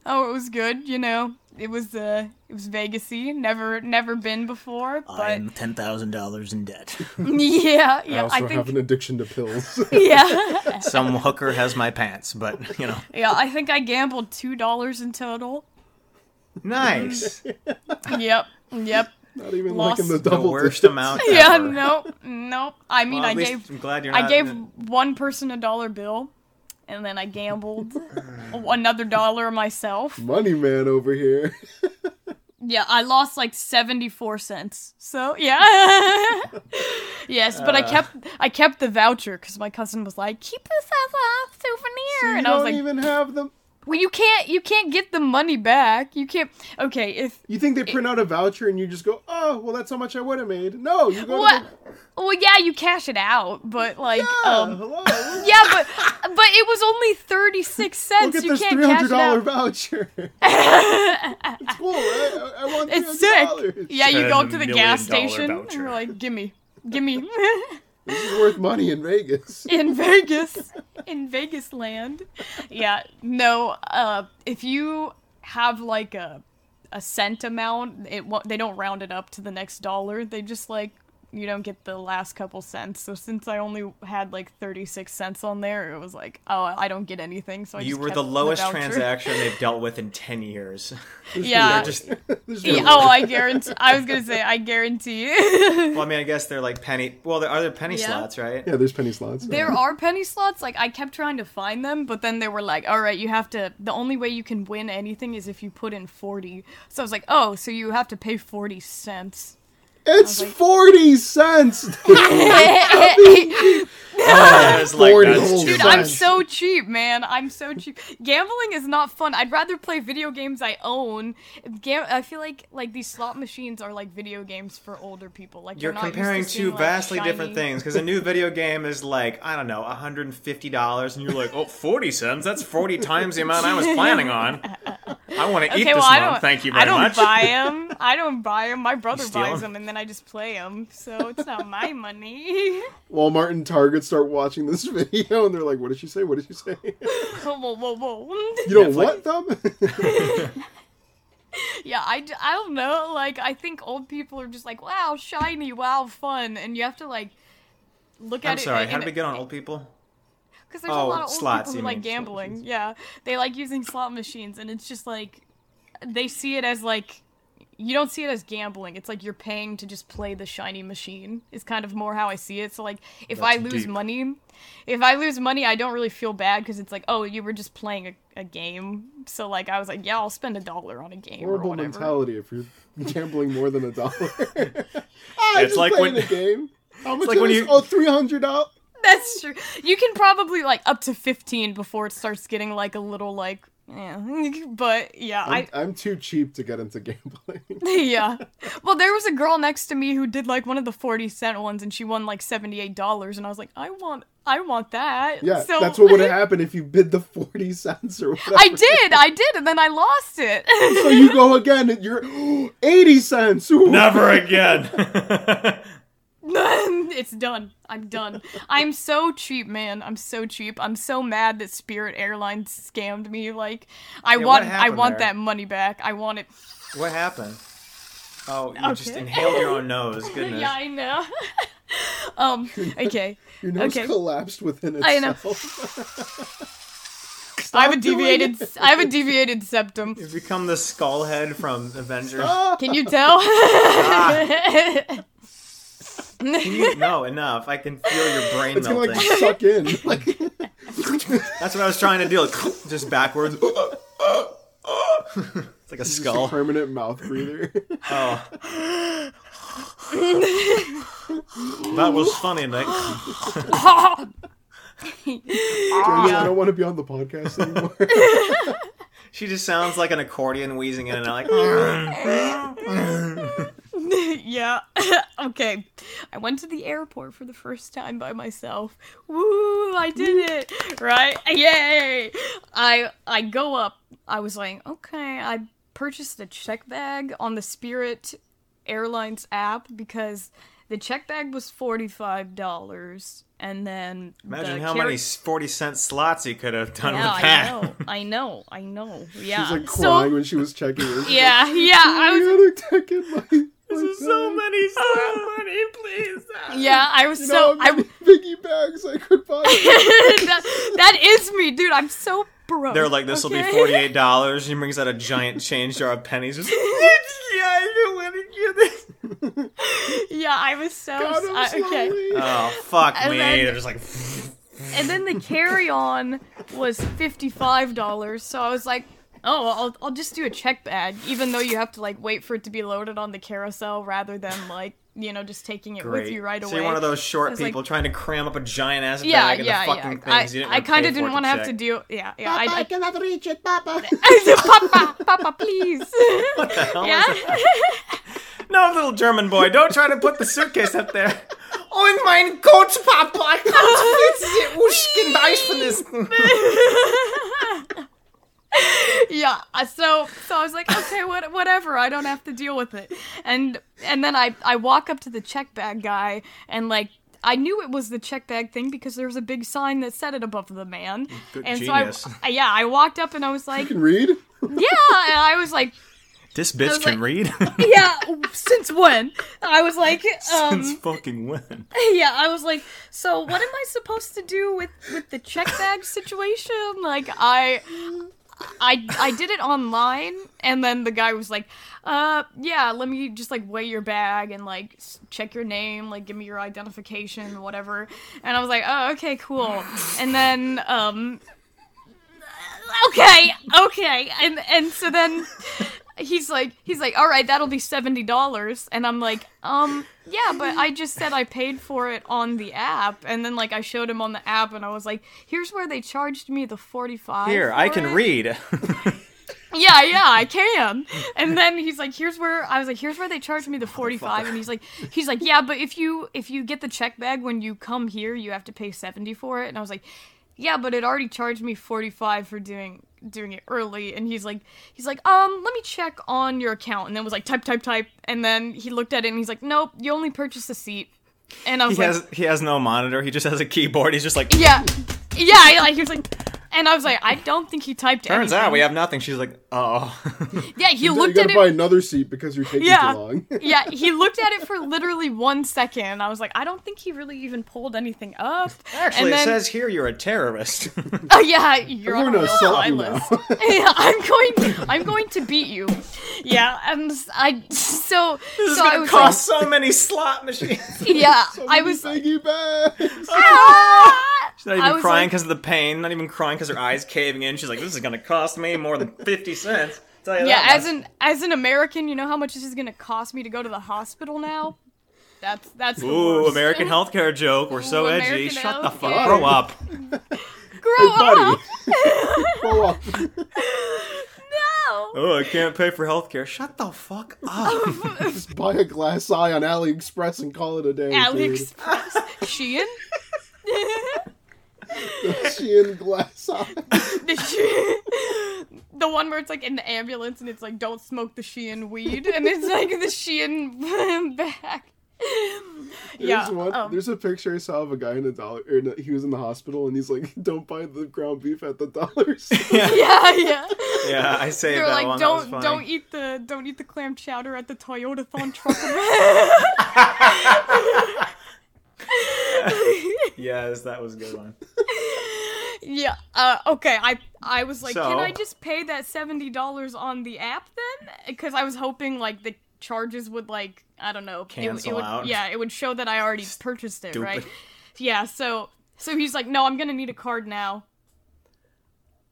B: Oh, it was good, you know. It was uh it was Vegasy, never never been before, but
A: ten thousand dollars in debt.
B: yeah,
C: I
B: yeah,
C: also
B: I, think
C: have an addiction to pills.
B: yeah.
A: Some hooker has my pants, but you know,
B: yeah, I think I gambled $2 in total.
A: nice.
B: Yep. Yep.
C: Not even
B: Lost.
C: like in the
A: The
C: double
A: worst
C: digits.
A: amount.
B: Yeah,
A: ever.
B: nope. Nope. I mean,
A: Well,
B: I gave
A: I'm glad you're
B: I
A: not.
B: gave one person a dollar bill, and then I gambled another dollar myself.
C: Money man over here.
B: Yeah, I lost like seventy four cents. So yeah, yes, but I
A: Uh.
B: kept I kept the voucher because my cousin was like, "Keep this as a souvenir,"
C: you
B: and I was
C: don't
B: like,
C: even have them.
B: "Well, you can't you can't get the money back. You can't." Okay, if
C: You think they print out a voucher and you just go, oh, well, that's how much I would have made. No, you go
B: what?
C: to the...
B: Well, yeah, you cash it out, but like,
C: Yeah,
B: um,
C: hello.
B: yeah, but but it was only thirty six cents.
C: Look at
B: you
C: this
B: can't cash
C: hundred
B: it
C: dollar
B: out.
C: voucher. it's cool, right? I, I want
B: It's
C: $300.
B: sick. Yeah, you go up to the gas
A: million
B: station and you're like, gimme, gimme.
C: This is worth money in Vegas.
B: in Vegas, in Vegas land. Yeah, no. Uh, if you have like a a cent amount, it they don't round it up to the next dollar. They just like you don't get the last couple cents. So since I only had like 36 cents on there, it was like, oh, I don't get anything. So I
A: You
B: just
A: were the lowest
B: voucher.
A: transaction they've dealt with in 10 years.
B: Yeah.
A: Just,
B: Yeah, oh, I guarantee. I was gonna say, I guarantee.
A: well, I mean, I guess they're like penny. Well, there are there penny
B: Yeah.
A: slots, right?
C: yeah, there's penny slots.
B: There are penny slots. Like I kept trying to find them, but then they were like, "All right, you have to. The only way you can win anything is if you put in 40." So I was like, "Oh, so you have to pay 40 cents."
C: It's
B: like-
C: forty cents.
A: Oh, like,
C: 40
A: that's
C: whole
A: too
B: Dude, I'm so cheap, man. I'm so cheap. Gambling is not fun. I'd rather play video games I own. Gam- I feel like like these slot machines are like video games for older people. Like
A: You're
B: not
A: comparing two
B: like,
A: vastly
B: shiny-
A: different things because a new video game is like I don't know, $150, and you're like, oh, 40 cents. That's 40 times the amount I was planning on. I want to eat
B: Okay,
A: this
B: well, I
A: month. Thank you very much.
B: I don't
A: much.
B: buy them. I don't buy them. My brother buys them, and then I just play them. So it's not my money.
C: Walmart and Target start watching this video and they're like, "What did she say? What did she say?"
B: whoa, whoa, whoa, whoa.
C: You know
A: Netflix.
C: what, Thumb?
B: Yeah, I, I don't know. Like, I think old people are just like, wow, shiny, wow, fun. And you have to, like, look at it.
A: I'm
B: it.
A: sorry. How
B: in
A: did we get on old people?
B: Because there's
A: Oh,
B: a lot of old
A: slots,
B: people who like gambling. Yeah, they like using slot machines, and it's just like they see it as like you don't see it as gambling. It's like you're paying to just play the shiny machine. Is kind of more how I see it. So like if I lose
A: deep.
B: money, if I lose money, I don't really feel bad because it's like oh you were just playing a, a game. So like I was like yeah I'll spend a dollar on a game
C: Horrible
B: whatever.
C: mentality if you're gambling more than a dollar. ah,
A: It's
C: just
A: like when-
C: the game. How much
A: like when you-
C: Oh, three hundred dollars.
B: That's true. You can probably like up to fifteen before it starts getting like a little like. Yeah, but yeah, I
C: I'm, I'm too cheap to get into gambling.
B: yeah. Well, there was a girl next to me who did like one of the 40 cent ones and she won like $78 and I was like, "I want I want that."
C: Yeah,
B: so,
C: that's what would have happened if you bid the forty cents or whatever.
B: I did. I did and then I lost it.
C: So you go again, and you're eighty cents. Ooh.
A: Never again.
B: it's done. I'm done. I'm so cheap, man. I'm so cheap. I'm so mad that Spirit Airlines scammed me. Like, I
A: what
B: want I want
A: there?
B: that money back. I want it.
A: what happened? Oh, you just inhaled your own nose. Goodness.
B: Yeah, I know. um, okay.
C: Your nose
B: Okay.
C: collapsed within itself.
B: I know.
C: itself.
B: I have a deviated
C: it.
B: I have a deviated septum.
A: You've become the skull head from Avengers.
C: Ah!
B: Can you tell?
A: Can you- no, enough. I can feel your brain
C: It's gonna
A: melting.
C: like suck in. Like
A: That's what I was trying to do. Like, just backwards. it's like a
C: just a
A: skull.
C: permanent mouth breather.
A: Oh. that was funny, Nick.
C: Jamie, I don't want to be on the podcast anymore.
A: She just sounds like an accordion wheezing in and out, like.
B: yeah. okay. I went to the airport for the first time by myself. Woo! I did it. Right? Yay! I I go up. I was like, okay. I purchased a check bag on the Spirit Airlines app because the check bag was forty five dollars, and then
A: Imagine
B: the
A: how
B: car-
A: many 40 cent slots he could have done
B: Yeah,
A: with that I
B: know. I know. I know. Yeah.
C: She's like
B: So-
C: crying when she was checking in.
B: yeah. Yeah. I was.
C: I gotta check in my.
A: This is so many slot money, please.
B: Yeah. I was
C: You
B: so.
C: know
B: I
C: how many piggy bags I could buy.
B: that, that is me, dude. I'm so broke.
A: They're like, this will
B: okay?
A: be forty-eight dollars. He brings out a giant change jar of pennies. Just, yeah, I don't want to get this.
B: Yeah, I was so
C: God, I'm
B: I- uh,
C: okay.
A: Oh fuck
B: And
A: me!
B: then-
A: They're just like,
B: And then the carry-on was fifty-five dollars. So I was like, oh, I'll I'll just do a check bag, even though you have to like wait for it to be loaded on the carousel rather than like you know just taking it
A: great.
B: with you right
A: so
B: away.
A: you're one of those short
B: I was like-
A: people trying to cram up a giant ass
B: yeah,
A: bag
B: yeah,
A: into
B: yeah.
A: fucking
B: I,
A: things. you
B: I kind of didn't want to have to deal. Yeah, yeah.
C: Papa, I,
B: I, I,
C: cannot reach it, Papa.
B: Papa, Papa, please.
A: What the hell
B: yeah.
A: is that? No, little German boy, don't try to put the suitcase up there. Oh mein Gott, Papa, I can't fit the Uschken Eis von this.
B: yeah so so i was like okay what, whatever i don't have to deal with it and and then i i walk up to the check bag guy and like I knew it was the check bag thing because there was a big sign that said it above the man.
A: Good
B: and
A: genius.
B: so I, I yeah, I walked up and I was like,
C: You can read.
B: yeah, and I was like,
A: This bitch can
B: like-
A: read.
B: yeah, since when? I was like, um,
A: Since fucking when?
B: yeah, I was like, so what am I supposed to do with with the check bag situation? Like, I. I, I did it online and then the guy was like uh yeah let me just like weigh your bag and like check your name like give me your identification whatever. And I was like oh okay cool. And then um okay okay. And and so then he's like he's like all right that'll be $70 and i'm like um yeah but i just said i paid for it on the app. And then like i showed him on the app and i was like here's where they charged me the 45
A: Here, I can
B: it."
A: read.
B: yeah yeah i can. And then he's like here's where i was like here's where they charged me the 45 and he's like he's like yeah but if you if you get the check bag when you come here you have to pay 70 for it. And i was like yeah but it already charged me 45 for doing doing it early and he's like he's like um let me check on your account and then was like type type type and then he looked at it and he's like nope you only purchased a seat and i was
A: He
B: like
A: has he has no monitor. He just has a keyboard. He's just like.
B: yeah yeah like he was like and i was like i don't think he typed
A: Turns
B: anything.
A: out we have nothing. She's like, oh.
B: yeah he
C: You
B: looked
C: gotta
B: at
C: buy
B: it
C: another seat because you're taking
B: Yeah.
C: too long.
B: yeah, he looked at it for literally one second. I was like, I don't think he really even pulled anything up.
A: Actually,
B: and then,
A: it says here you're a terrorist.
B: "Oh yeah, you're
C: I'm
B: on
C: gonna
B: a
C: assault
B: no-fly
C: you
B: list."
C: now.
B: yeah, I'm going. I'm going to beat you. Yeah, and I so
A: this is
B: so I
A: gonna
B: was
A: cost so many slot machines.
B: yeah,
C: So
B: I
C: many
B: was.
C: piggy bags.
B: Ah!
A: She's not
B: I
A: even
B: was
A: crying
B: like-
A: because of the pain. Not even crying because her eyes caving in. She's like, this is gonna cost me more than fifty cents. Tell you
B: Yeah,
A: that
B: as
A: much.
B: an as an American, you know how much this is gonna cost me to go to the hospital now. That's that's the
A: Ooh,
B: worst.
A: American healthcare joke. We're so
B: Ooh,
A: edgy.
B: American
A: Shut the fuck.
B: healthcare.
A: Grow up.
B: Grow
C: Buddy,
B: up!
C: grow up.
B: No.
A: Oh, I can't pay for healthcare. Shut the fuck up.
C: Just buy a glass eye on AliExpress and call it a day.
B: AliExpress. Shein?
C: Dude. Shein glass eye.
B: the, Shein, the one where it's like in the ambulance and it's like, don't smoke the Shein weed. And it's like the Shein bag. yeah.
C: There's, one,
B: um,
C: there's a picture I saw of a guy in a dollar. Or no, he was in the hospital, and he's like, "Don't buy the ground beef at the dollar store."
B: yeah, yeah.
A: yeah, I say
B: They're
A: that
B: like,
A: one.
B: Don't
A: funny.
B: don't eat the don't eat the clam chowder at the Toyota Thon truck.
A: yes, that was a good one.
B: yeah. Uh, okay. I I was like,
A: So-
B: can I just pay that seventy dollars on the app then? Because I was hoping like the charges would like I don't know it- it,
A: Cancel
B: would,
A: out.
B: Yeah, it would show that I already purchased it,
A: Stupid.
B: right? Yeah. So so he's like, no, I'm gonna need a card now.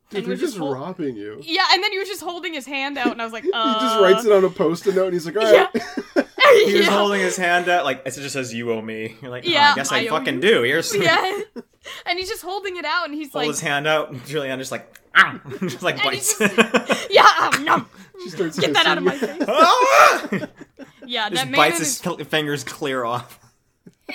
C: Dude,
B: And
C: they're
B: just
C: just
B: hold-
C: robbing you.
B: Yeah, and then he was just holding his hand out, and I was like, uh,
C: He just writes it on a post-it note, and he's like, "All right."
A: He was
B: yeah.
A: holding his hand out like it just says you owe me. You're like, oh,
B: Yeah,
A: I guess I,
B: I
A: fucking
B: you.
A: do. Here's
B: yeah. And he's just holding it out, and he's
A: hold
B: like,
A: his hand out. Julianna just like, ow, just like bites.
B: just- yeah, um, no.
C: She starts
B: Get that out of my face.
A: Ah!
B: Yeah, that
A: just bites his cl- fingers clear off.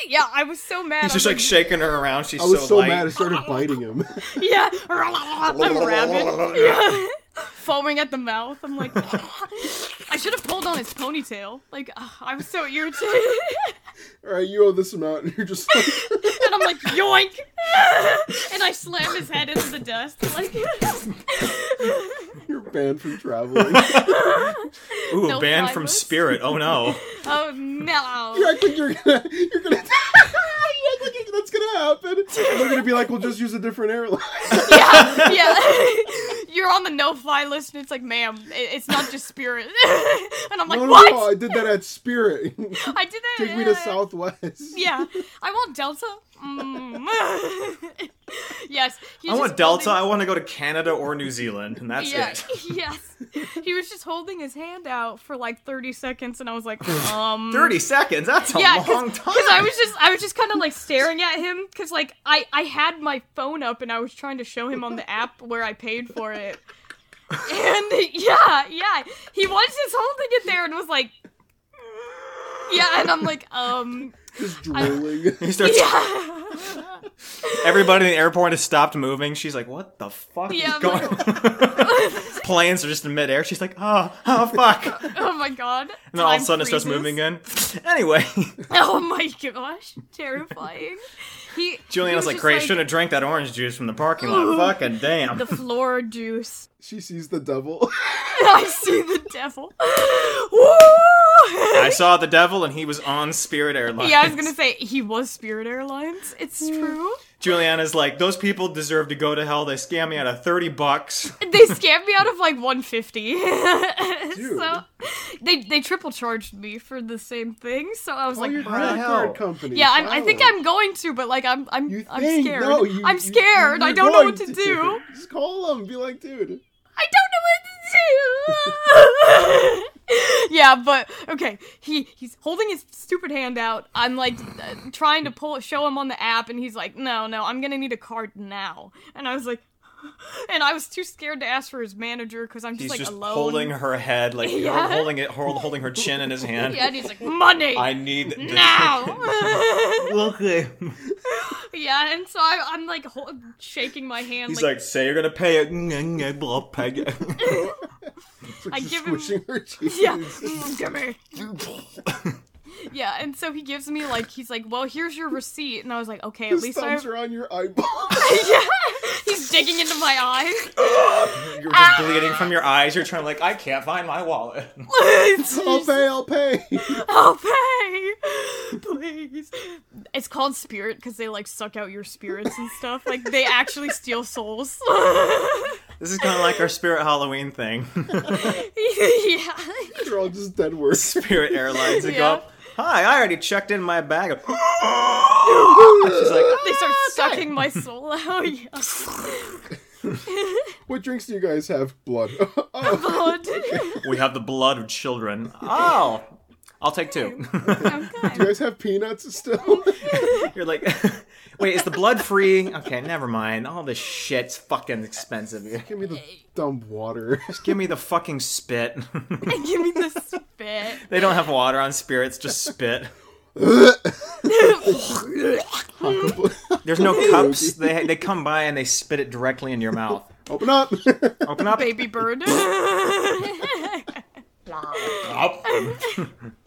B: Yeah, I was so mad.
A: He's just
B: was
A: like shaking her around. She's
C: I was so,
A: light.
C: mad, I started biting him.
B: yeah, I'm a rabbit. Yeah. Foaming at the mouth. I'm like, I should have pulled on his ponytail. Like, ugh, I was so irritated.
C: All right, you owe this amount, and you're just like,
B: and I'm like, yoink! and I slam his head into the dust. Like,
C: you're banned from traveling.
A: Ooh,
B: No
A: banned
B: fly
A: from. Spirit. Oh no.
B: oh no.
C: you act like you're gonna, you're gonna, you act like that's gonna happen. And they're gonna be like, "We'll just use a different airline."
B: yeah, yeah. You're on the no-fly list, and it's like, ma'am, it's not just Spirit. and I'm like,
C: no, no,
B: what?
C: no, I did that at Spirit.
B: I did that.
C: Take me to Southwest.
B: Yeah, I want Delta. Mm. yes.
A: I want Delta. I want to go to Canada or New Zealand, and that's
B: yeah,
A: it.
B: yes. He was just holding his hand out for like 30 seconds, and I was like, um.
A: Thirty seconds. That's a
B: Yeah,
A: long time.
B: because I was just, I was just kind of like staring at him, because like I, I had my phone up and I was trying to show him on the app where I paid for it, and yeah, yeah, he was just holding it there and was like, yeah, and I'm like, um,
C: Just drooling.
A: He starts.
B: yeah.
A: Everybody in the airport has stopped moving. She's like, "What the fuck
B: Yeah,
A: is going?" on? Planes are just in midair. She's like, "Oh, oh fuck!" And
B: Oh my god.
A: And then all of a sudden it starts moving again. Anyway,
B: Oh my gosh, terrifying. He he
A: Julianna's
B: was
A: like,
B: just
A: "Great, shouldn't have drank that orange juice from the parking lot." Fucking damn.
B: the floor juice.
C: she sees the devil.
B: I see the devil.
A: I saw the devil, and he was on Spirit Airlines.
B: Yeah, I was gonna say he was Spirit Airlines. It's hmm. true.
A: Julianna's like, those people deserve to go to hell. They scam me out of thirty bucks.
B: They scammed me out of like 150.
C: Dude.
B: so they they triple charged me for the same thing. So I was
C: Call
B: like,
C: your
A: the
C: credit
A: hell?
C: card company.
B: yeah, I'm, I think I'm going to, but like I'm I'm
C: You
B: I'm
C: think?
B: scared.
C: No, you-
B: I'm scared. I
C: you're
B: don't know what
C: going
B: to do.
C: Just call them. Be like, dude.
B: I don't know what to do. yeah, but okay. He he's holding his stupid hand out. I'm like uh, trying to pull show him on the app, and he's like, "No, no, I'm gonna need a card now." And I was like, and I was too scared to ask for his manager because I'm just
A: He's
B: like
A: just
B: alone.
A: holding her head, like
B: Yeah.
A: holding it, hold, holding her chin in his hand.
B: Yeah, and he's like, "Money
A: I need this.
B: now."
A: okay.
B: yeah, and so I, I'm like hol- shaking my hand.
A: He's
B: like,
A: like, say you're gonna pay it. I'll pay it.
C: Like
B: I give him-
C: her cheeks.
B: yeah, mm, give me. Yeah, and so he gives me like he's like, "Well, here's your receipt," and I was like, "Okay, at
C: His
B: least I."
C: thumbs are on your eyeball.
B: yeah, he's digging into my eyes.
A: You're just ah. bleeding from your eyes. You're trying to like, I can't find my wallet.
C: I'll pay. I'll pay.
B: I'll pay, please. It's called Spirit because they like suck out your spirits and stuff. Like they actually steal souls.
A: This is kind of like our Spirit Halloween thing.
B: yeah.
C: They're all just dead words.
A: Spirit Airlines. They go
B: Yeah.
A: up. Hi, I already checked in my bag. She's like,
B: They start ah, sucking my soul out.
C: What drinks do you guys have? Blood. oh,
B: Blood.
A: we have the blood of children. Oh, I'll take two.
C: do you guys have peanuts still?
A: You're like, wait, is the blood free? Okay, never mind. All this shit's fucking expensive.
C: Give me the dumb water.
A: Just give me the fucking spit.
B: Give me the spit.
A: they don't have water on spirits, just spit. There's no cups. They they come by and they spit it directly in your mouth.
C: Open up.
A: Open up.
B: Baby bird.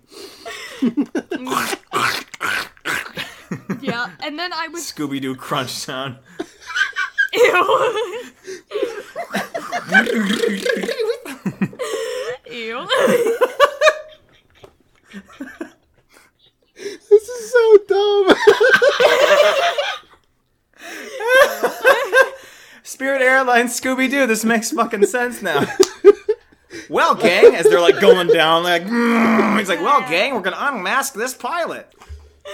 B: yeah, and then I was
A: Scooby Doo crunch sound.
B: ew. ew.
C: this is so dumb.
A: Spirit Airlines, Scooby Doo. This makes fucking sense now. Well, gang, as they're like going down, like "Mm," he's like, "Well, gang, we're gonna unmask this pilot."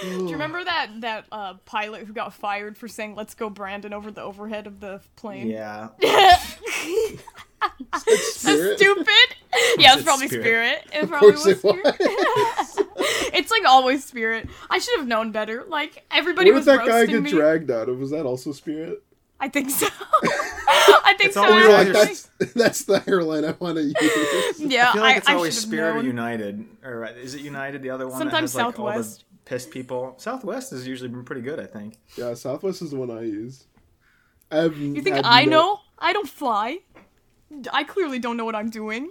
B: Do you remember that that uh, pilot who got fired for saying "Let's go, Brandon" over the overhead of the plane?
A: Yeah.
C: Spirit.
B: Stupid. Yeah, it's
A: It's
B: probably
A: Spirit.
B: spirit. It probably
C: course
B: was
C: it
B: spirit.
C: was.
B: it's like always spirit. I should have known better. Like everybody
C: Where
B: was
C: did that guy get
B: me.
C: dragged out of? Was that also Spirit?
B: I think so. I think
A: It's
B: so.
A: always
C: You're
A: like
C: like, that's that's the airline I want to use.
B: yeah,
A: I feel like it's
B: I
A: always Spirit
B: known.
A: United, or uh, is it United? The other one
B: Sometimes
A: that has like all the
B: Southwest.
A: pissed people. Southwest has usually been pretty good, I think.
C: Yeah, Southwest is the one I use. I have
B: You think I know? I don't fly. I clearly don't know what I'm doing.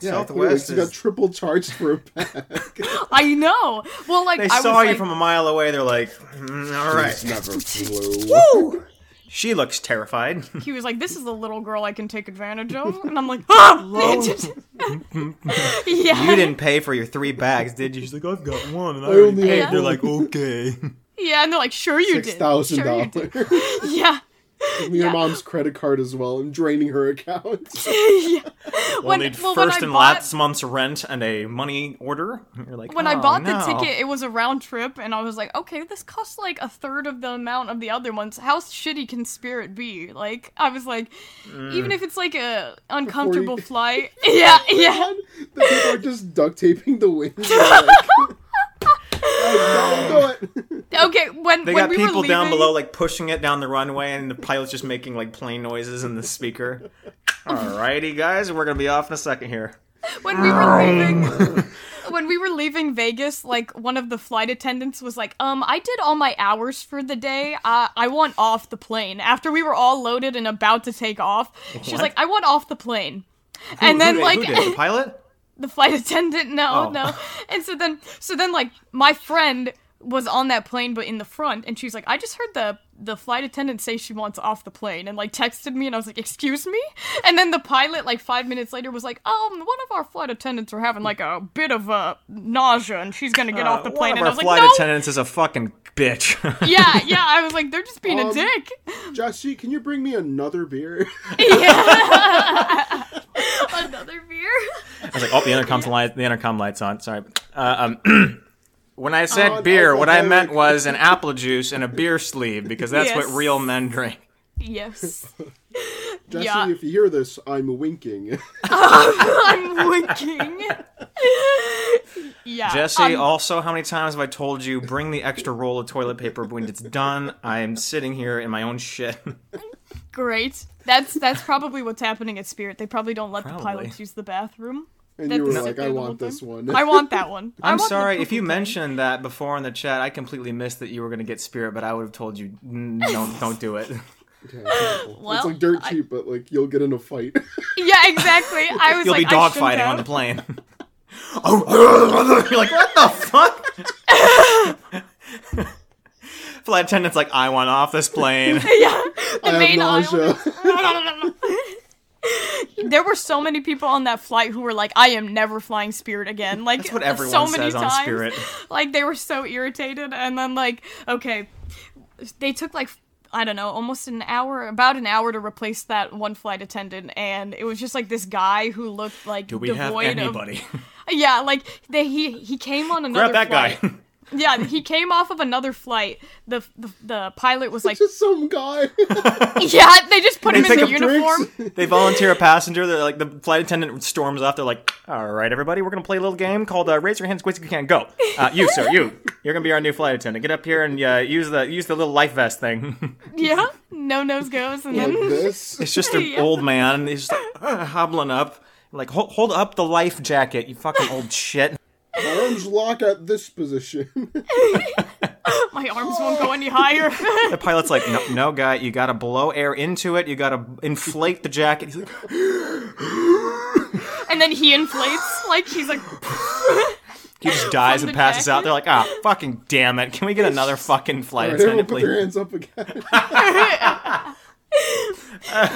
C: Yeah,
A: Southwest
C: Southwest you got triple charged for a bag.
B: I know. Well, like
A: They
B: I
A: saw
B: was
A: you
B: like,
A: from a mile away. They're like, "Mm, "All right."
C: never flew.
A: She looks terrified.
B: he was like, "This is the little girl I can take advantage of," and I'm like, "Ah!" yeah,
A: You didn't pay for your three bags, did you? She's like, I've got one, and I
C: I
A: already
C: only
A: paid.
C: have
A: They're like, okay.
B: yeah, and they're like, "Sure you
C: Six
B: did."
C: thousand
B: Sure you
C: dollars.
B: did. Yeah.
C: Your
B: Yeah.
C: mom's credit card as well and draining her account.
B: yeah.
A: We'll
B: When-
A: need
B: well,
A: first
B: I
A: and
B: bought-
A: last month's rent and a money order. You're like,
B: When I
A: "Oh,
B: bought
A: no."
B: the ticket, it was a round trip, and I was like, okay, this costs like a third of the amount of the other ones. How shitty can Spirit be? Like, I was like,
A: Mm.
B: even if it's like a uncomfortable
C: you-
B: flight, yeah, yeah.
C: the people are just duct taping the wings. Like, "Oh, no, do it.
B: Okay, when
A: They
B: when
A: got
B: we
A: people
B: were
A: down below, like pushing it down the runway, and the pilot's just making like plane noises in the speaker. Alrighty, guys, we're gonna be off in a second here.
B: when we were leaving when we were leaving Vegas, like one of the flight attendants was like, "Um, I did all my hours for the day. Uh, I want off the plane." After we were all loaded and about to take off, she was
A: What?
B: like, "I want off the plane." and then
A: Who-
B: like
A: who did? the pilot?
B: The flight attendant, no,
A: Oh.
B: no. And so then so then like my friend was on that plane but in the front and she's like i just heard the the flight attendant say she wants off the plane and like texted me and i was like excuse me and then the pilot like five minutes later was like um one of our flight attendants are having like a bit of a nausea and she's gonna get off the plane
A: Uh, One
B: and
A: of
B: i
A: our
B: was
A: flight
B: like no
A: attendants is a fucking bitch.
B: yeah yeah i was like they're just being a
C: Um,
B: dick
C: Jesse, can you bring me another beer?
B: yeah another beer
A: I was like, oh, the intercom light, the intercom lights on. Sorry. Uh, um, when I said
C: Oh,
A: beer, what I meant was an apple juice and a beer sleeve because that's what real men drink.
B: yes
C: Jesse,
B: Yeah.
C: if you hear this, I'm winking.
B: i'm winking yeah
A: Jesse,
B: um,
A: also, how many times have I told you bring the extra roll of toilet paper when it's done? I am sitting here in my own shit.
B: Great. That's that's probably what's happening at Spirit. They probably don't let
A: Probably.
B: the pilots use the bathroom.
C: And
B: That
C: you were like, I want this
B: time.
C: one.
B: I want that one. I
A: I'm sorry if you
B: plane.
A: mentioned that before in the chat. I completely missed that you were going to get Spirit, but I would have told you "Mm, don't don't do it.
C: Okay.
B: Well,
C: it's like dirt
B: I-
C: cheap, but like you'll get in a fight.
B: Yeah, exactly. I was
A: You'll
B: like,
A: be
B: I shouldn't
A: dogfighting on the plane. oh, you're like what the fuck? Flight attendant's like, I want off this plane.
B: Yeah, the
C: I have
B: main aisle.
C: nausea.
B: there were so many people on that flight who were like, "I am never flying Spirit again." Like
A: That's what everyone
B: so many
A: says on
B: times.
A: Spirit.
B: Like they were so irritated, and then like, okay, they took like I don't know, almost an hour, about an hour to replace that one flight attendant, and it was just like this guy who looked like
A: Do we have anybody?
B: of yeah, like they he he came on another
A: Grab that
B: flight.
A: guy.
B: Yeah, he came off of another flight. The the, the pilot was like,
C: Just some guy.
B: yeah, they just put
A: They
B: him in
A: pick
B: the
A: up
B: uniform.
A: they volunteer a passenger. They're like the flight attendant storms off. They're like, "All right, everybody, we're gonna play a little game called uh, Raise Your Hands, quick as you can. Go, uh, you sir, you. You're gonna be our new flight attendant. Get up here and uh, use the use the little life vest thing."
B: Yeah, no nose goes, and
C: like
B: then
C: this.
A: it's just an
B: Yeah.
A: old man. And he's just like uh, hobbling up, like hold, hold up the life jacket, you fucking old shit.
C: My arms lock at this position.
B: my arms won't go any higher.
A: The pilot's like, "No, no, guy, you gotta blow air into it. You gotta inflate the jacket." He's like,
B: and then he inflates, like he's like,
A: he just dies and
B: the
A: passes out. They're like, "Ah, fucking damn it! Can we get another fucking flight
C: Alright, everyone
A: attendant,
C: put
A: please?"
C: their hands up again.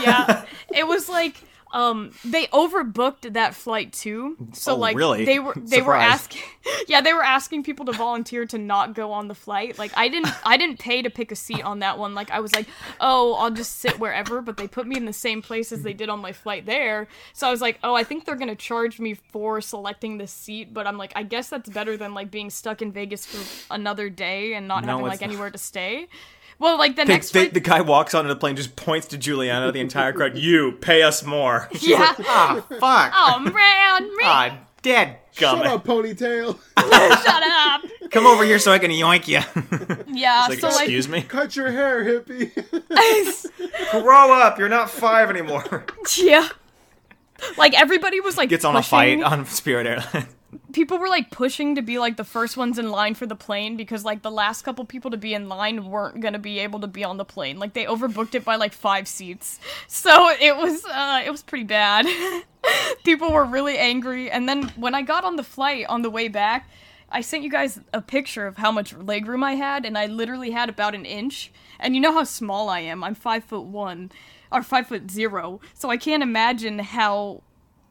B: yeah. It was like, um, they overbooked that flight too. So
A: Oh,
B: like,
A: really?
B: they were they were asking, yeah, they were asking people to volunteer to not go on the flight. Like, I didn't I didn't pay to pick a seat on that one. Like, I was like, oh, I'll just sit wherever. But they put me in the same place as they did on my flight there. So I was like, oh, I think they're gonna charge me for selecting this seat. But I'm like, I guess that's better than like being stuck in Vegas for another day and not
A: No,
B: having like
A: not.
B: anywhere to stay. Well, like the
A: They-
B: next
A: they-
B: flight,
A: the guy walks onto the plane, just points to Julianna, the entire crowd. You pay us more. She's
B: Yeah.
A: like, ah, fuck.
B: oh man, man.
A: Ah, dead
C: Shut up, ponytail.
B: Shut up.
A: Come over here so I can yoink you.
B: Yeah,
A: like,
B: so like
A: excuse me.
C: Cut your hair, hippie.
A: Grow up. You're not five anymore.
B: yeah. Like everybody was like
A: Gets on a fight on Spirit Airlines.
B: People were like pushing to be like the first ones in line for the plane because like the last couple people to be in line weren't gonna be able to be on the plane. Like they overbooked it by like five seats. So it was uh it was pretty bad. people were really angry and then when I got on the flight on the way back I sent you guys a picture of how much legroom I had, and I literally had about an inch. And you know how small I am. I'm five foot one, or five foot zero. So I can't imagine how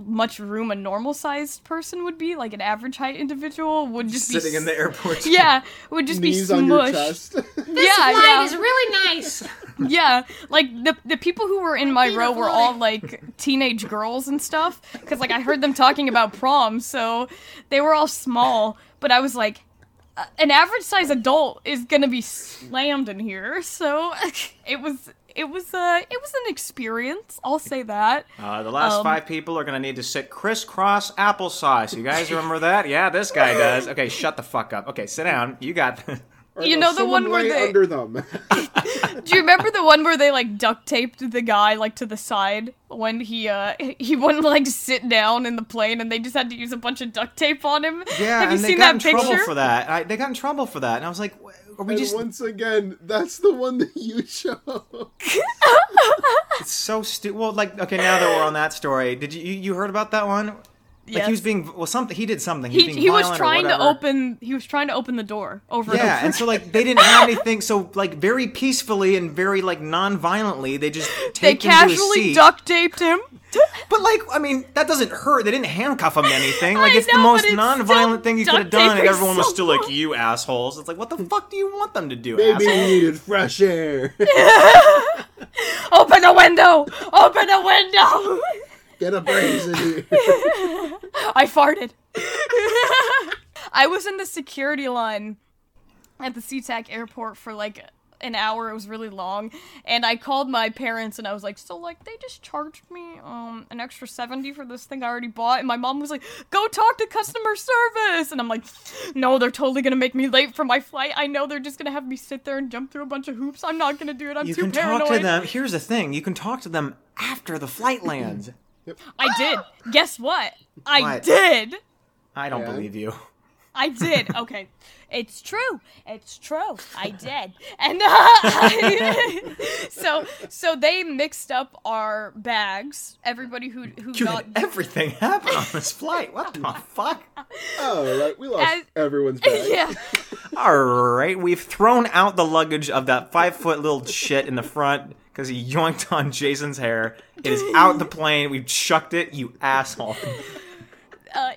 B: much room a normal sized person would be, like an average height individual would just be
A: Sitting in the airport.
B: yeah, would just
C: Knees
B: be
C: on your
B: smushed.
C: chest.
B: yeah,
D: flight
B: yeah.
D: is really nice.
B: Yeah, like the the people who were in my row were all like teenage girls and stuff. Because like I heard them talking about prom, so they were all small. But I was like, an average size adult is gonna be slammed in here. So it was it was a it was an experience. I'll say that.
A: Uh, the last
B: Um,
A: five people are gonna need to sit crisscross applesauce. You guys remember that? Yeah, this guy does. Okay, shut the fuck up. Okay, sit down. You got. This.
C: Or
B: You know the one where they-
C: under them.
B: Do you remember the one where they like duct taped the guy like to the side when he uh he wouldn't like sit down in the plane and they just had to use a bunch of duct tape on him?
A: Yeah,
B: Have you
A: and they
B: seen
A: got
B: that
A: in
B: picture?
A: trouble for that. I, they got in trouble for that, and I was like, "Wh- "Are we
C: and
A: just?"
C: once again, that's the one that you chose.
A: It's so stupid. Well, like, okay, now that we're on that story, did you you you heard about that one? Like
B: Yes.
A: he was being well, something he did something. He, was,
B: he, he was trying to open he was trying to open the door over and
A: Yeah,
B: over.
A: and so like they didn't have anything. So like very peacefully and very like non-violently, they just
B: they
A: taped him to his
B: casually
A: seat.
B: duct taped him.
A: But like, I mean, that doesn't hurt. They didn't handcuff him to anything. Like
B: I
A: it's the most
B: it's
A: non-violent thing you could have done, and
B: taping
A: everyone was still like, "You assholes!" It's like, what the fuck do you want them to do?
C: Maybe
A: asshole?
C: he needed fresh air.
B: Open a window! Open a window!
C: Get a brace in here.
B: I farted. I was in the security line at the SeaTac airport for like an hour. It was really long, and I called my parents and I was like, "So like they just charged me um an extra seventy for this thing I already bought." And my mom was like, "Go talk to customer service." And I'm like, "No, they're totally gonna make me late for my flight. I know they're just gonna have me sit there and jump through a bunch of hoops. I'm not gonna do it. I'm
A: You
B: too
A: can talk to them. Here's the thing: you can talk to them after the flight lands.
B: I did. Guess what? I
A: What?
B: did.
A: I don't
C: Yeah.
A: believe you.
B: I did. Okay. It's true. It's true. I did. And uh, so so they mixed up our bags. Everybody who who
A: You
B: got
A: everything happened on this flight. What the fuck?
C: Oh, right. We lost
B: As-
C: everyone's bag.
B: yeah.
A: All right, we've thrown out the luggage of that five foot little shit in the front because he yoinked on Jason's hair. It is out the plane. We've chucked it. You asshole.
B: Uh,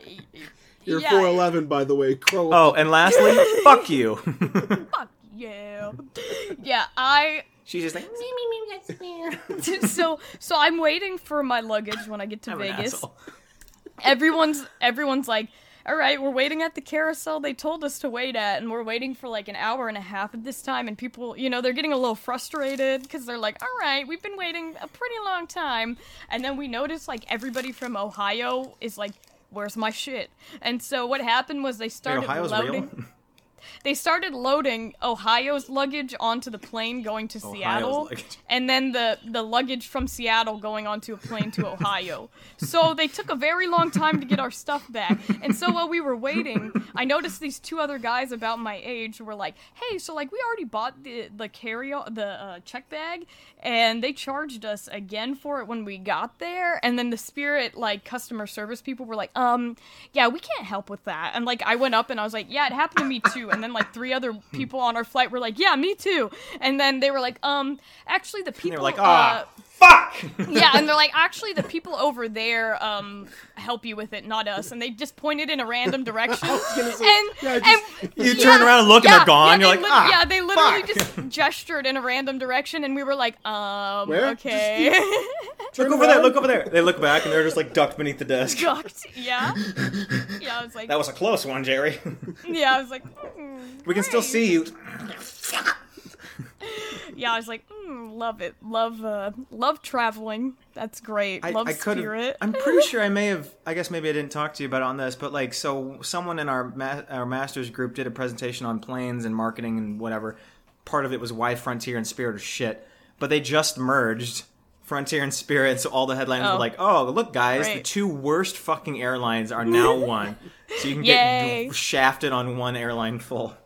C: You're
B: yeah.
C: 4'11, by the way. Crow.
A: Oh, and lastly, fuck you.
B: Fuck yeah. Yeah, I
A: She's just like,
B: so so I'm waiting for my luggage when I get to
A: I'm
B: Vegas.
A: asshole.
B: everyone's everyone's like all right we're waiting at the carousel. They told us to wait at and we're waiting for like an hour and a half at this time and people you know they're getting a little frustrated because they're like all right we've been waiting a pretty long time. And then we notice like everybody from ohio is like where's my shit? And so what happened was they
A: Wait,
B: started
A: Ohio's
B: loading
A: real?
B: they started loading Ohio's luggage onto the plane going to Seattle,
A: luggage.
B: and then the the luggage from Seattle going onto a plane to Ohio. so they took a very long time to get our stuff back. And so while we were waiting, I noticed these two other guys about my age were like, "Hey, so like we already bought the the carry the uh, check bag, and they charged us again for it when we got there." And then the Spirit like customer service people were like, "Um, yeah, we can't help with that." And like I went up and I was like, "Yeah, it happened to me too." And then like three other people on our flight were like, "Yeah, me too." And then they were like, "Um, actually, the people
A: like,
B: uh,
A: ah, fuck.
B: yeah, and they're like, actually, the people over there um help you with it, not us. And they just pointed in a random direction.
C: say,
B: and
C: yeah, just-
B: and
A: You
B: yeah,
A: turn around and look, and they're gone.
B: yeah,
A: You're
B: they
A: like,
B: lit-
A: ah,
B: yeah, they literally
A: fuck.
B: just gestured in a random direction, and we were like, um,
C: Where?
B: okay,
A: Look over there. Look over there. They look back and they're just like ducked beneath the desk.
B: ducked. Yeah, yeah. I was like,
A: That was a close one, Jerry.
B: yeah, I was like, mm,
A: we can still see you.
B: Yeah, I was like, mm, love it, love, uh, love traveling. That's great.
A: I,
B: love
A: I could
B: spirit.
A: I'm pretty sure I may have. I guess maybe I didn't talk to you about it on this, but like, so someone in our ma- our masters group did a presentation on planes and marketing and whatever. Part of it was why Frontier and Spirit are shit, but they just merged Frontier and Spirit, so all the headlines
B: Oh.
A: were like, "Oh, look, guys, the two worst fucking airlines are now one." So you can
B: Yay.
A: get shafted on one airline full.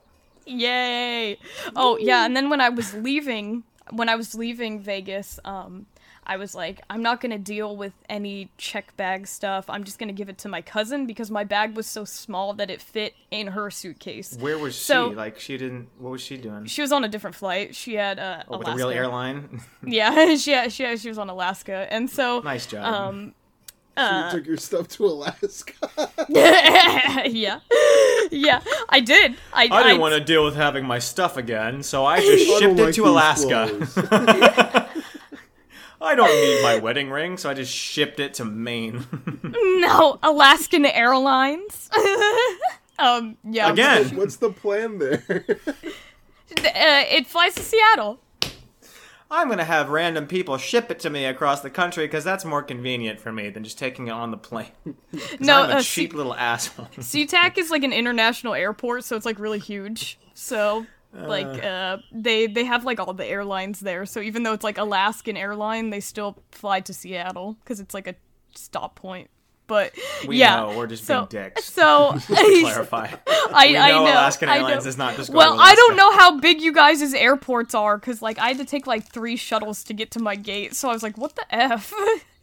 B: Yay! Oh yeah, and then when I was leaving, when I was leaving Vegas, um, I was like, I'm not gonna deal with any check bag stuff. I'm just gonna give it to my cousin because my bag was so small that it fit in her suitcase.
A: Where was
B: So-
A: she? Like, she didn't. What was she doing?
B: She was on a different flight. She had uh,
A: Oh, with a real airline.
B: Yeah, she had, she had, she was on Alaska, and so
A: nice job.
B: um,
C: you took your stuff to Alaska.
B: yeah, yeah, I did. I,
A: I didn't want to deal with having my stuff again, so I just
C: I
A: shipped it
C: like
A: to Alaska. I don't need my wedding ring, so I just shipped it to Maine.
B: No, Alaskan Airlines. um, yeah.
A: Again.
C: What's the plan there?
B: Uh, it flies to Seattle.
A: I'm gonna have random people ship it to me across the country because that's more convenient for me than just taking it on the plane.
B: No,
A: I'm a
B: uh,
A: cheap
B: Se-
A: little asshole.
B: SeaTac is like an international airport, so it's like really huge. So like uh they they have like all the airlines there. So even though it's like Alaskan airline, they still fly to Seattle because it's like a stop point. But
A: We
B: yeah,
A: know, we're just
B: so,
A: being dicks.
B: So
A: Clarify.
B: I,
A: We
B: I
A: know
B: know
A: Alaskan
B: I
A: Airlines
B: know.
A: does not just go
B: Well,
A: to
B: I don't know how big you guys' airports are, cause like I had to take like three shuttles to get to my gate. So I was like, what the f?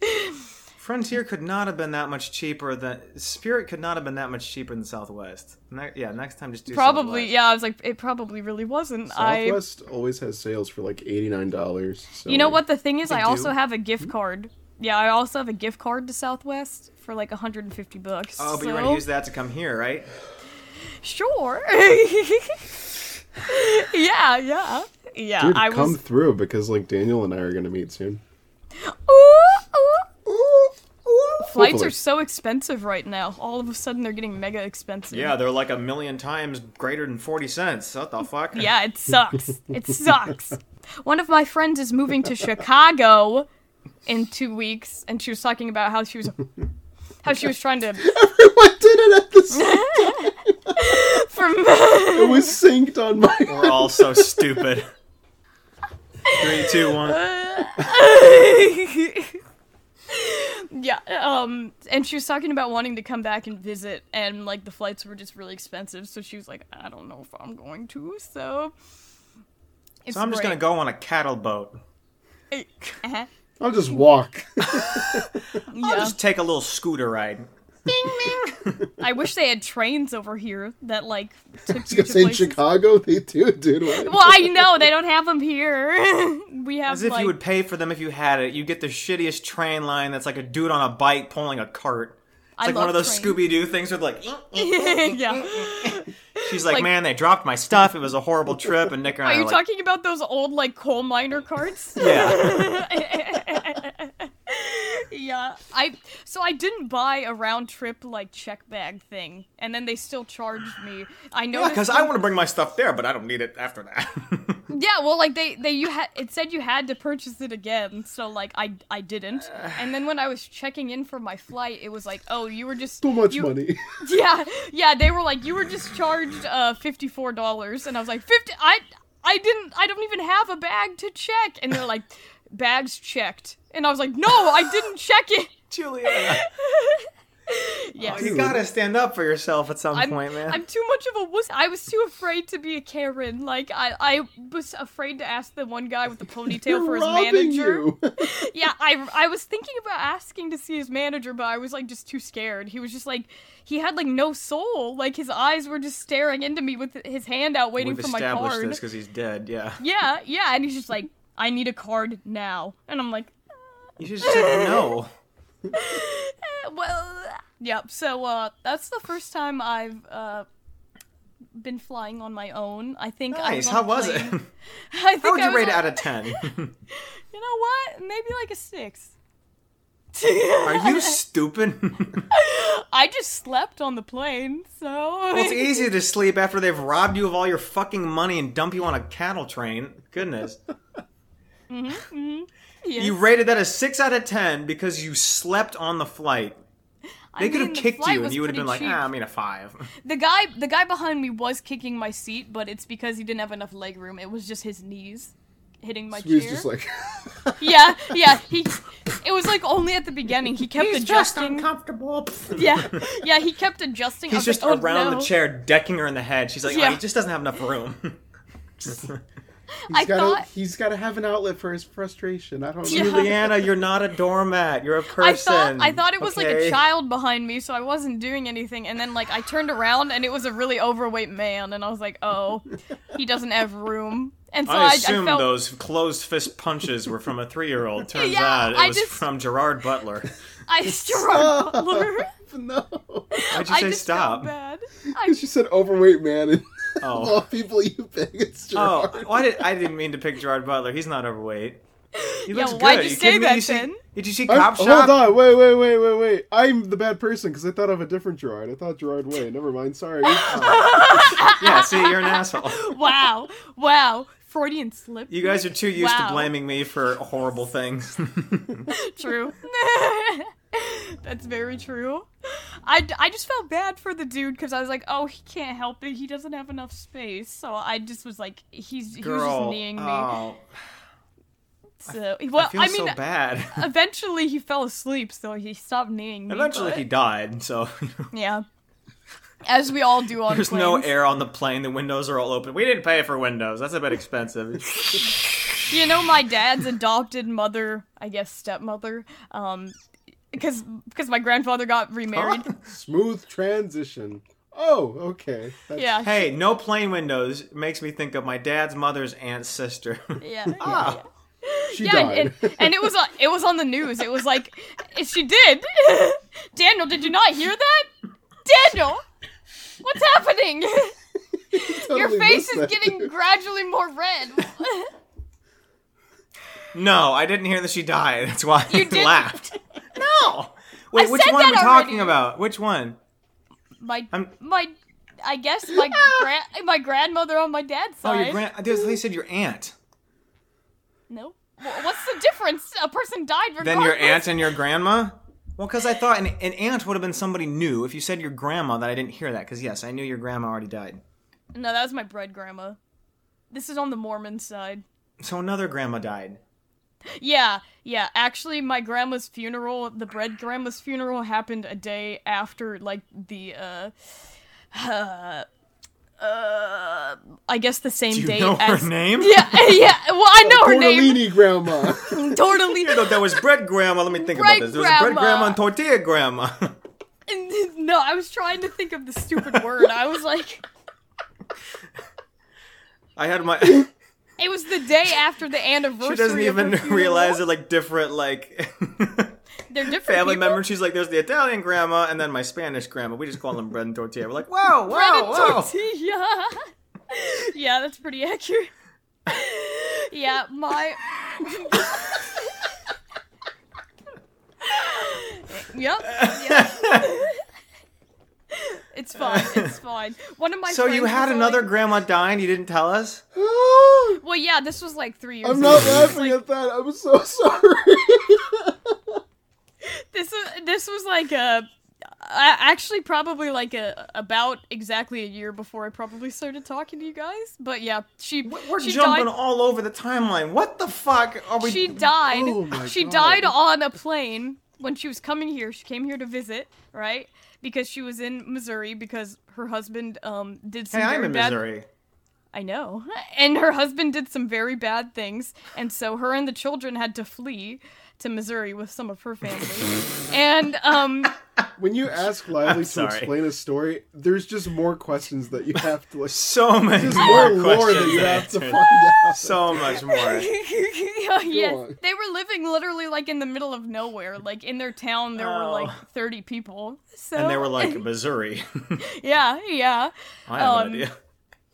A: Frontier could not have been that much cheaper than Spirit could not have been that much cheaper than Southwest. Ne- yeah, next time just do
B: Probably,
A: Southwest.
B: yeah. I was like, it probably really wasn't. I.
C: Southwest always has sales for like eighty nine dollars. So
B: You know what the thing is?
A: They
B: I also
A: do?
B: have a gift hmm? card. Yeah, I also have a gift card to Southwest for like 150 bucks.
A: Oh, but
B: so...
A: you're gonna use that to come here, right?
B: Sure. yeah, yeah, yeah.
C: Dude,
B: I
C: come
B: was.
C: through because like Daniel and I are gonna meet soon.
B: Ooh, ooh. Flights
C: Hopefully.
B: are so expensive right now. All of a sudden, they're getting mega expensive.
A: Yeah, they're like a million times greater than forty cents. What the fuck?
B: Yeah, it sucks. it sucks. One of my friends is moving to Chicago in two weeks, and she was talking about how she was how she was trying to
C: Everyone did it at the same
B: from
C: It was synced on my.
A: We're all so stupid. Three, two, one.
B: yeah um and she was talking about wanting to come back and visit and like the flights were just really expensive so she was like i don't know if i'm going to so it's
A: So I'm just gonna go on a cattle boat.
B: Uh-huh.
C: I'll just walk.
A: I'll just take a little scooter ride. Bing!
B: I wish they had trains over here that like took you to
C: Because in
B: places.
C: Chicago they do, dude. What?
B: well i know they don't have them here we have
A: As if
B: like
A: you would pay for them if you had it. You get the shittiest train line that's like a dude on a bike pulling a cart. It's like one of those. Scooby Doo things with like.
B: Eh, eh, eh, yeah
A: She's like,
B: Like-
A: man, they dropped my stuff. It was a horrible trip. And Nick and I
B: are
A: are
B: you
A: like,
B: talking about those old like coal miner carts
A: yeah.
B: yeah, I so I didn't buy a round trip like check bag thing, and then they still charged me. I
A: Yeah,
B: noticed
A: because I want to bring my stuff there, but I don't need it after that.
B: Yeah, well, like they they you had it said you had to purchase it again, so like I I didn't. And then when I was checking in for my flight, it was like, oh, you were just
C: So much
B: you-
C: money.
B: Yeah, yeah, they were like, you were just charged uh fifty four dollars, and I was like, fifty. I I didn't. I don't even have a bag to check, and they're like, bags checked, and I was like, no, I didn't check it.
A: Julianna,
B: Yes.
A: Oh, you gotta stand up for yourself at some
B: I'm,
A: point, man.
B: I'm too much of a wuss. I was too afraid to be a Karen. Like I, I was afraid to ask the one guy with the ponytail for his manager.
C: you.
B: Yeah, I, I was thinking about asking to see his manager, but I was like just too scared. He was just like he had like no soul. Like his eyes were just staring into me with his hand out, waiting
A: We've
B: for my
A: established
B: card.
A: this because he's dead. Yeah,
B: Yeah, yeah, and he's just like, I need a card now, and I'm like,
A: you should say no.
B: well, yep. So uh, that's the first time I've uh been flying on my own. I think. I
A: Nice. How
B: a
A: was it?
B: I think
A: How would you
B: was
A: rate it
B: on-
A: out of ten?
B: You know what? Maybe like a six.
A: Are you stupid?
B: I just slept on the plane, so.
A: well, it's easy to sleep after they've robbed you of all your fucking money and dump you on a cattle train. Goodness.
B: Yes.
A: You rated that a six out of ten because you slept on the flight.
B: I
A: They could
B: mean,
A: have
B: the
A: kicked
B: flight
A: you and
B: was
A: you would have been like,
B: cheap.
A: ah, I mean a five.
B: The guy, the guy behind me was kicking my seat, but it's because he didn't have enough leg room. It was just his knees hitting my
C: So he's
B: chair.
C: just like,
B: yeah, yeah. He, it was like only at the beginning. He kept
A: He's just
B: adjusting.
A: uncomfortable.
B: yeah, yeah. He kept adjusting. I
A: He's
B: was
A: just
B: like, oh,
A: around
B: no.
A: the chair, decking her in the head. She's like, oh,
B: Yeah.
A: he just doesn't have enough room.
B: I
C: he's gotta,
B: thought-
C: he's got to have an outlet for his frustration. I don't know.
B: Yeah.
A: Julianna, you're not a doormat. You're a person.
B: I thought I thought it was like a child behind me, so I wasn't doing anything. And then like I turned around and it was a really overweight man, and I was like, oh, he doesn't have room. And so
A: I
B: I, I,
A: assume
B: felt
A: those closed fist punches were from a three-year-old. Turns
B: Yeah,
A: out it
B: I
A: was
B: just-
A: from Gerard Butler.
B: I Gerard Butler.
C: no.
A: Why'd you
B: I
A: say
B: just
A: stop?
B: felt bad. I,
C: She said overweight man, and Oh. of all
A: Oh,
C: people you pick, it's
A: oh,
C: Gerard.
A: why did I didn't mean to pick Gerard Butler? He's not overweight. He
B: Yeah,
A: looks
B: well,
A: good.
B: why'd
A: Are
B: you say that
A: You see- Did you see
C: I'm-
A: Cop
C: hold on, wait, wait, wait, wait, wait. I'm the bad person because I thought of a different Gerard. I thought Gerard Way. Never mind. Sorry.
A: Yeah, see, you're an asshole.
B: wow, wow, Freudian slip.
A: You guys are too used
B: Wow.
A: to blaming me for horrible things.
B: True. That's very true. I, I just felt bad for the dude because I was like, oh, he can't help it. He doesn't have enough space. So I just was like, he's he was just
A: Girl,
B: kneeing me.
A: oh,
B: so well,
A: I
B: I, mean,
A: so bad.
B: eventually he fell asleep, so he stopped kneeing me.
A: Eventually,
B: but-
A: he died. So
B: yeah, as we all do on the
A: there's
B: planes.
A: no air on the plane. The windows are all open. We didn't pay for windows. That's a bit expensive.
B: You know, my dad's adopted mother, I guess stepmother, um, because because my grandfather got remarried.
C: Smooth transition. Oh, okay. That's,
B: Yeah.
A: Hey, no plane windows makes me think of my dad's mother's aunt's sister.
B: Yeah.
A: Ah.
C: She
B: Yeah,
C: died.
B: and, and it was on, it was on the news. It was like, she did. Daniel, did you not hear that? Daniel, what's happening? Your face is
C: that.
B: getting gradually more red.
A: No, I didn't hear that she died. That's why I
B: didn't?
A: laughed. No. Wait,
B: I
A: which one are
B: that
A: we talking
B: already.
A: about? Which one?
B: my
A: I'm-
B: my, I guess my grand my grandmother on my dad's side.
A: Oh, your grand. They said your aunt.
B: No. Wh- What's the difference? A person died regardless.
A: Then your aunt and your grandma. Well, because I thought an, an aunt would have been somebody new. If you said your grandma, then I didn't hear that. Because yes, I knew your grandma already died.
B: No, that was my bread grandma. This is on the Mormon side.
A: So another grandma died.
B: Yeah, yeah. Actually, my grandma's funeral, the bread grandma's funeral, happened a day after, like, the, uh, uh, uh I guess the same
A: Do you
B: date
A: know
B: as.
A: her name?
B: Yeah, yeah. Well, I know her name.
C: Tortellini grandma.
B: Totally.
A: You know, there was bread grandma. Let me think
B: Bread
A: about this. There was bread
B: grandma.
A: grandma and tortilla grandma.
B: No, I was trying to think of the stupid word. I was like,
A: I had my.
B: It was the day after the anniversary.
A: she doesn't even realize they're like different like
B: They're different
A: family
B: people.
A: members. She's like, there's the Italian grandma and then my Spanish grandma. We just call them bread and tortilla. We're like, whoa,
B: Bread
A: whoa,
B: and
A: whoa.
B: tortilla. yeah, that's pretty accurate. yeah, my. yep. Yep. It's fine. It's fine. One of my.
A: So you had another
B: Like,
A: grandma die and you didn't tell us?
B: well, yeah, this was like three years.
C: I'm
B: ago.
C: not
B: This
C: laughing
B: like,
C: at that. I'm so sorry.
B: this was this was like a. I actually probably like a about exactly a year before I probably started talking to you guys. But yeah, she
A: We're
B: she
A: jumping
B: died.
A: all over the timeline. What the fuck are we?
B: she died.
C: Oh my
B: she
C: God.
B: died on a plane when she was coming here. She came here to visit, right? Because she was in Missouri because her husband um did some
A: hey,
B: very
A: I'm in
B: bad.
A: Missouri.
B: I know, and her husband did some very bad things, and so her and the children had to flee to Missouri with some of her family. and um,
C: when you ask Lively to explain a story, there's just more questions that you have to like.
A: So many
C: There's
A: more
C: more lore
A: questions
C: that you have to find out.
A: So much more.
B: yes, they were living literally like in the middle of nowhere. Like in their town, there were
A: Oh.
B: like thirty people. So
A: And they were like Missouri.
B: yeah, yeah.
A: I have
B: Um,
A: an idea.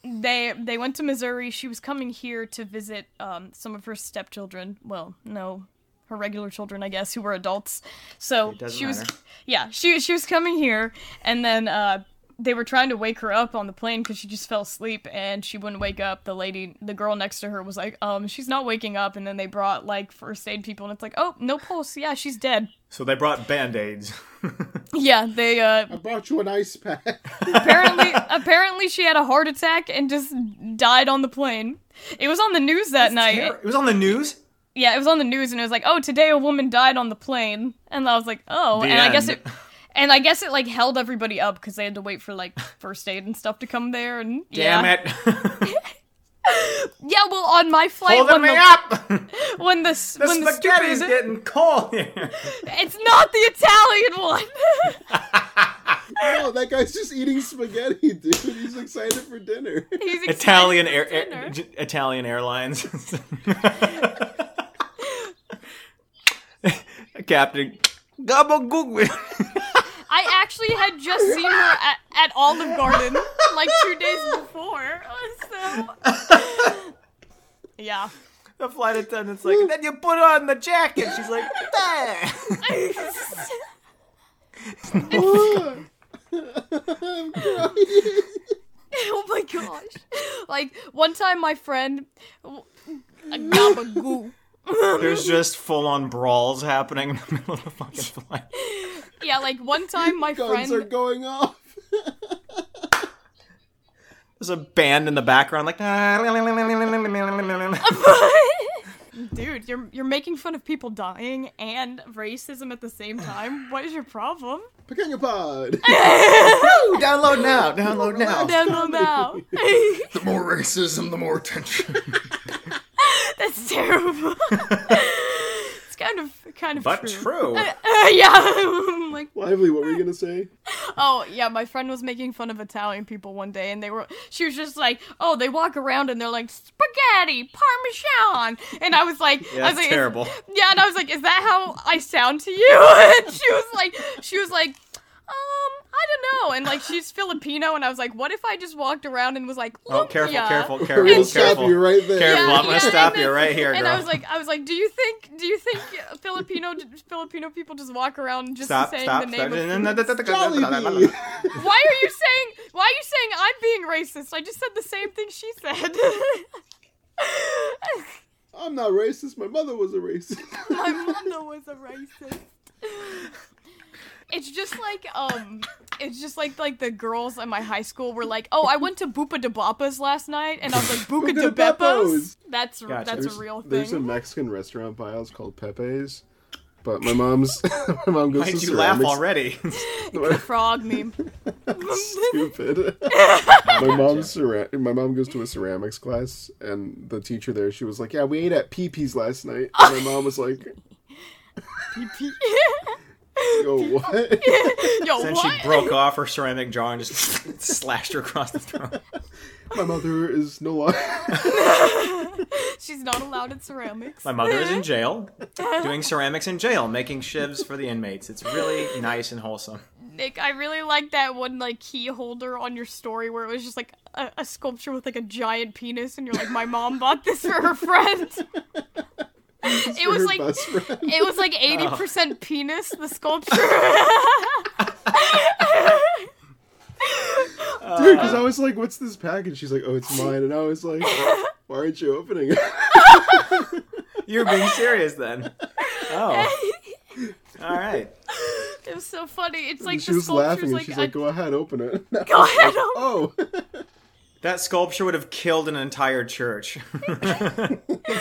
B: they they went to Missouri. She was coming here to visit um, some of her stepchildren. Well, no, her regular children, I guess, who were adults. So she was,
A: matter.
B: yeah, she she was coming here, and then uh, they were trying to wake her up on the plane because she just fell asleep and she wouldn't wake up. The lady, the girl next to her, was like, um, she's not waking up. And then they brought like first aid people, and it's like, oh, no pulse. Yeah, she's dead.
A: So they brought band aids.
B: Yeah, they uh,
C: I brought you an ice pack.
B: apparently apparently she had a heart attack and just died on the plane. It was on the news that night.
A: It was on the news.
B: Yeah, it was on the news and it was like, "Oh, today a woman died on the plane." And I was like, "Oh."
A: The
B: and I guess it and I guess it like held everybody up cuz they had to wait for like first aid and stuff to come there and
A: Damn
B: yeah.
A: it!
B: Yeah, well, on my flight
A: Holding
B: when
A: me
B: the,
A: up.
B: when the s-
A: The
B: when the
A: spaghetti's
B: stupid
A: getting cold here.
B: It's not the Italian one.
C: no, that guy's just eating spaghetti, dude. He's excited for dinner.
B: He's excited
A: Italian
B: for
A: air,
B: dinner.
A: air Italian Airlines. Captain Gabagoog.
B: I actually had just seen her at, at Olive Garden like two days before. So yeah.
A: the flight attendant's like, and then you put on the jacket. She's like,
B: oh my gosh. Like one time my friend a gabagoo.
A: There's just full on brawls happening in the middle of the fucking flight.
B: Yeah, like one time my
C: Guns
B: friend
C: are going off.
A: There's a band in the background, like.
B: Dude, you're you're making fun of people dying and racism at the same time. What is your problem?
C: Pequeño Pod.
A: download now. Download now.
B: Download now.
C: the more racism, the more tension.
B: That's terrible. it's kind of kind of
A: But
B: true.
A: true.
B: Uh, yeah, like
C: Lively, what were you gonna say?
B: oh yeah, my friend was making fun of Italian people one day, and they were she was just like, oh, they walk around and they're like spaghetti, parmesan, and I was like,
A: Yeah,
B: I was
A: that's
B: like,
A: terrible.
B: yeah, and I was like, is that how I sound to you? And she was like, she was like. Um, I don't know, and like she's Filipino, and I was like, "What if I just walked around and was like,
A: Oh,
B: look
A: careful,
B: ya."
A: careful,
C: We're
A: careful,
C: stop
A: careful.
C: you right there.
A: Careful,
B: Yeah,
A: I'm gonna
B: yeah,
A: stop
B: and
A: you right here,
B: And
A: girl.
B: I was like, I was like, do you think, do you think Filipino Filipino people just walk around just
A: stop,
B: saying
A: stop,
B: the name
A: stop.
B: of food?
C: Jollibee.
B: Why are you saying? Why are you saying I'm being racist? I just said the same thing she said.
C: I'm not racist. My mother was a racist.
B: My mother was a racist. It's just like um, it's just like like the girls at my high school were like, oh, I went to Bupa de Bapas last night, and I was like, Buca de
C: Buca
B: Bepos.
C: Bepos.
B: That's
A: Gotcha.
B: that's
C: There's-
B: a real thing.
C: There's a. Mexican restaurant by us called Pepe's, but my mom's my mom goes
A: Why'd
C: to
A: you laugh
C: ceramics.
A: already?
B: Frog meme.
C: Stupid. my mom's cera- my mom goes to a ceramics class, and the teacher there, she was like, "Yeah, we ate at Peepee's last night." And my mom was like, "Yo, what?"
B: Yo,
A: then
B: what?
A: she broke off her ceramic jar and just slashed her across the throat.
C: my mother is no longer.
B: She's not allowed at ceramics.
A: My mother is in jail, doing ceramics in jail, making shivs for the inmates. It's really nice and wholesome.
B: Nick, I really like that one like key holder on your story where it was just like a, a sculpture with like a giant penis, and you're like, my mom bought this for her friend. it was like it was like eighty percent penis. The sculpture.
C: Dude, because I uh, was like, "What's this package?" She's like, "Oh, it's mine," and I was like, "Why aren't you opening it?"
A: You're being serious then. Oh. All right.
B: it was so funny. It's like
C: she
B: the
C: was laughing, and
B: like,
C: she's
B: a-
C: like, "Go ahead, open it."
B: go ahead.
C: oh,
A: That sculpture would have killed an entire church.
C: yeah,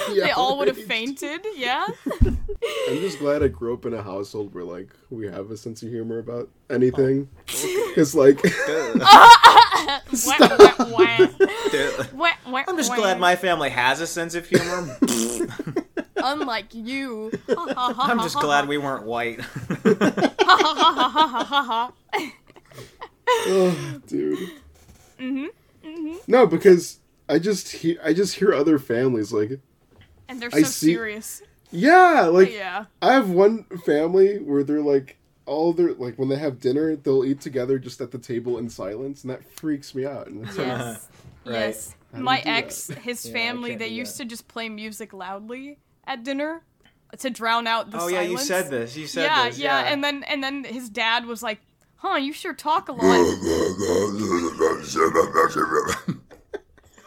B: They all would have
C: right.
B: fainted. Yeah.
C: I'm just glad I grew up in a household where like we have a sense of humor about anything. Oh. Because like,
B: Wah, wah, wah. Wah, wah,
A: I'm just glad my family has a sense of humor.
B: Unlike you.
A: I'm just glad we weren't white.
C: oh, dude. Mm-hmm. No, mm-hmm. because I just hear I just hear other families like,
B: And they're
C: I
B: so
C: see-
B: serious.
C: yeah, like
B: Yeah.
C: I have one family where they're like all their like when they have dinner they'll eat together just at the table in silence, and that freaks me out. And it's
B: Yes.
A: Right.
B: Yes. My
C: you do that?
B: ex, his
A: Yeah,
B: family,
A: can't
B: they used
A: that.
B: to just play music loudly at dinner to drown out the
A: oh
B: silence.
A: yeah, you said this. You said
B: yeah,
A: this.
B: yeah,
A: Yeah,
B: and then and then his dad was like, "Huh, you sure talk a lot."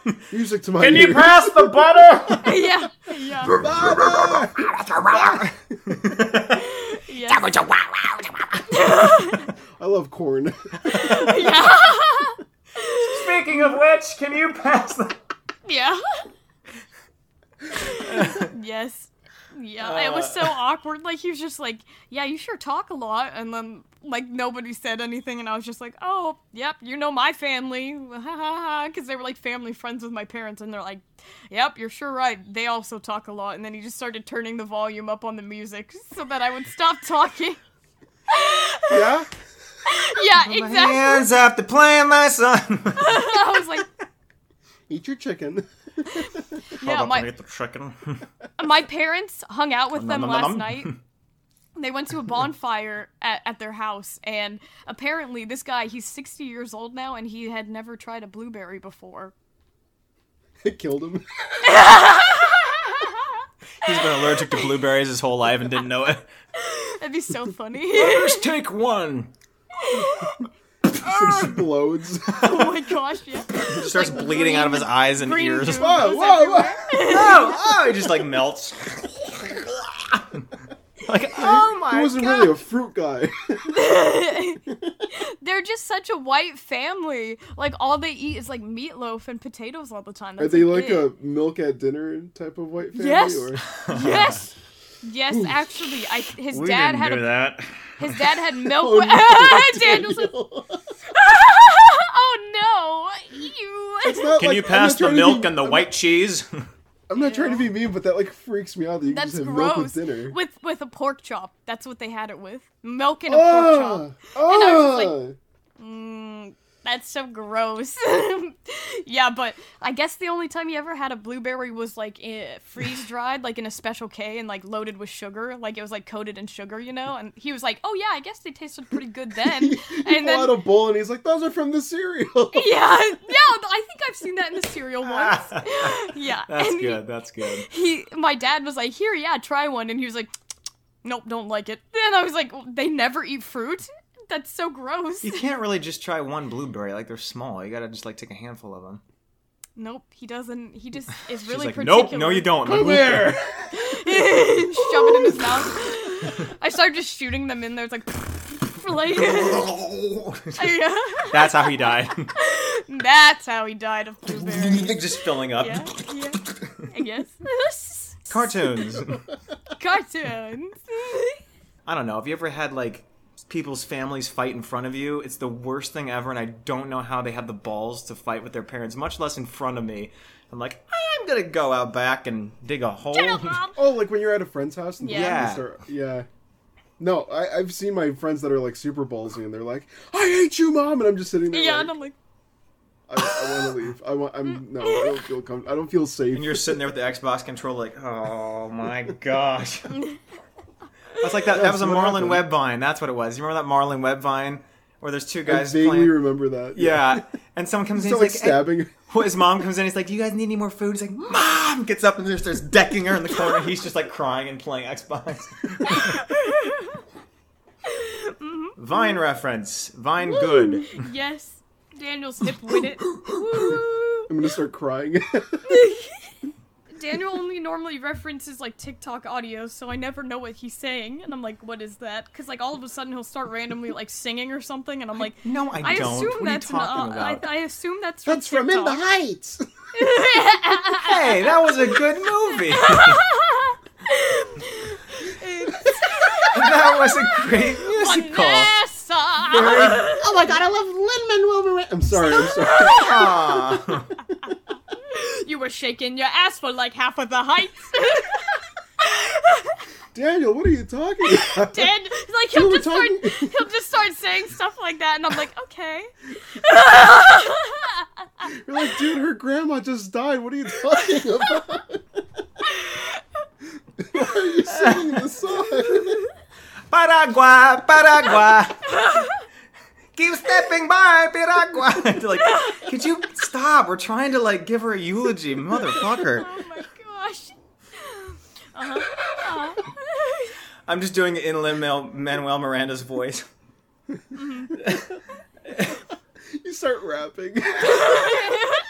C: music to my
A: Can you
C: ears.
A: pass the butter?
B: yeah, yeah, yeah.
C: I love corn.
B: yeah.
A: Speaking of which, can you pass the?
B: Yeah. yes. Yeah, it was so uh. awkward. Like he was just like, "Yeah, you sure talk a lot," and then like nobody said anything, and I was just like, "Oh, yep, you know my family," because they were like family friends with my parents, and they're like, "Yep, you're sure right. They also talk a lot." And then he just started turning the volume up on the music so that I would stop talking.
C: yeah.
B: yeah, exactly.
A: Hands up to playing my son.
B: I was like,
C: Eat your chicken.
B: "Yeah, my
A: the chicken.
B: my parents hung out with them
A: Nom, nom,
B: last night. They went to a bonfire at, at their house, and apparently, this guy, he's 60 years old now, and he had never tried a blueberry before.
C: It killed him.
A: He's been allergic to blueberries his whole life and didn't know it.
B: That'd be so funny.
A: Just take one.
C: Just explodes.
B: oh my gosh, yeah.
A: He just starts bleeding out of his eyes and ears.
B: goo
C: Whoa, whoa, whoa.
A: oh, oh, he just like melts. like, oh my
C: He wasn't
A: god.
C: really a fruit guy.
B: They're just such a white family. Like, all they eat is like meatloaf and potatoes all the time.
C: Are they like
B: it.
C: a milk at dinner type of white family?
B: Yes.
C: Or...
B: Yes! Yes, actually, I his
A: we
B: dad
A: didn't
B: had
A: do
B: a
A: that.
B: his dad had milk.
C: Oh, no,
B: Daniel's
C: Daniel.
B: oh no! You.
A: Can
C: like-
A: you pass the milk
C: be-
A: and the
C: I'm-
A: white cheese?
C: I'm not trying to be mean, but that like freaks me out that you
B: That's
C: can just have milk with
B: gross.
C: dinner.
B: With with a pork chop. That's what they had it with. Milk and a pork chop.
C: Oh,
B: And I was
C: oh.
B: Mm, that's so gross. yeah, but I guess the only time you ever had a blueberry was like freeze dried, like in a special K and like loaded with sugar. Like it was like coated in sugar, you know? And he was like, oh yeah, I guess they tasted pretty good then.
C: he
B: and
C: pulled out
B: then.
C: a bowl and he's like, "Those are from the cereal."
B: Yeah, yeah, I think I've seen that in the cereal once. Yeah,
A: That's
B: and he-
A: good. That's good.
B: he my dad was like here yeah try one and he was like nope don't like it and i was like they never eat fruit that's so gross
A: You can't really just try one blueberry. Like they're small. You gotta just like take a handful of them.
B: nope he doesn't he just is really
A: like,
B: particular
A: nope, no, you don't.
C: Come here.
B: shove it in his mouth i started just shooting them in there it's like like.
A: That's how he died.
B: that's how he died of blueberries
A: just filling up.
B: yeah yeah i guess
A: Cartoons.
B: cartoons
A: I don't know. Have you ever had like people's families fight in front of you? It's the worst thing ever, and I don't know how they have the balls to fight with their parents, much less in front of me. I'm like, I'm gonna go out back and dig a hole.
C: Oh, like when you're at a friend's house and
B: Yeah.
C: you start- yeah. No, I, I've seen my friends that are like super ballsy and they're like, "I hate you, mom," and I'm just sitting there.
B: yeah
C: like,
B: and i'm like
C: I, I want to leave. I want. I'm no. I don't feel. Com- I don't feel safe.
A: and you're sitting there with the Xbox controller, like, oh my gosh. That's like that. That was a
C: what
A: Marlon
C: happened.
A: Webb vine. That's what it was. You remember that Marlon Webb vine where there's two
C: I
A: guys
C: vaguely
A: playing?
C: remember that.
A: Yeah, and someone comes in.
C: So
A: he's
C: like
A: like,
C: stabbing.
A: Well, his mom comes in. He's like, "Do you guys need any more food?" He's like, "Mom!" Gets up and just starts decking her in the corner. He's just like crying and playing Xbox. Mm-hmm. Vine reference. Vine good.
B: Yes. Daniel's hip with it.
C: I'm gonna start crying.
B: Daniel only normally references like TikTok audio, so I never know what he's saying, and I'm like, "What is that?" Because like all of a sudden he'll start randomly like singing or something, and I'm like,
A: No, I,
B: "I
A: don't.
B: assume
A: what
B: that's an, I,
A: about?
B: I assume that's from
C: That's from In the Heights.
A: hey, that was a good movie. that was a great musical.
B: Vanessa.
C: oh my god, I love Lin Manuel Miranda. I'm sorry. I'm sorry.
A: Ah.
B: You were shaking your ass for like half of the heights.
C: Daniel, what are you talking about?
B: Dan, like he'll
C: We were
B: just start, he'll just start saying stuff like that, and I'm like, okay.
C: You're like, dude, her grandma just died. What are you talking about? Why are you singing the song?
A: Piragua, Piragua. Keep stepping by, Piragua. like, could you stop? We're trying to like give her a eulogy, motherfucker.
B: Oh my gosh. Uh-huh. Uh-huh.
A: I'm just doing it in Lin Manuel Miranda's voice.
C: You start rapping.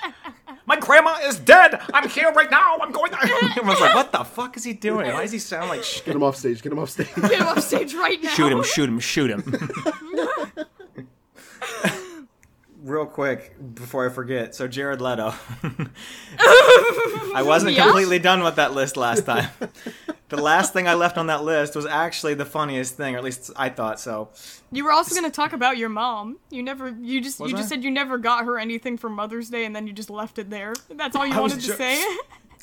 A: My grandma is dead. I'm here right now. I'm going. Everyone's like, "What the fuck is he doing? Why does he sound like?" Sh-?
C: Get him off stage. Get him off stage.
B: Get him off stage right now.
A: Shoot him! Shoot him! Shoot him! Real quick before I forget, so Jared Leto. I wasn't
B: Yeah?
A: completely done with that list last time. The last thing I left on that list was actually the funniest thing, or at least I thought so.
B: You were also gonna talk about your mom. You never, you just,
A: Was
B: you
A: I?
B: just said you never got her anything for Mother's Day, and then you just left it there. That's all you
A: I
B: wanted to
A: jo-
B: say.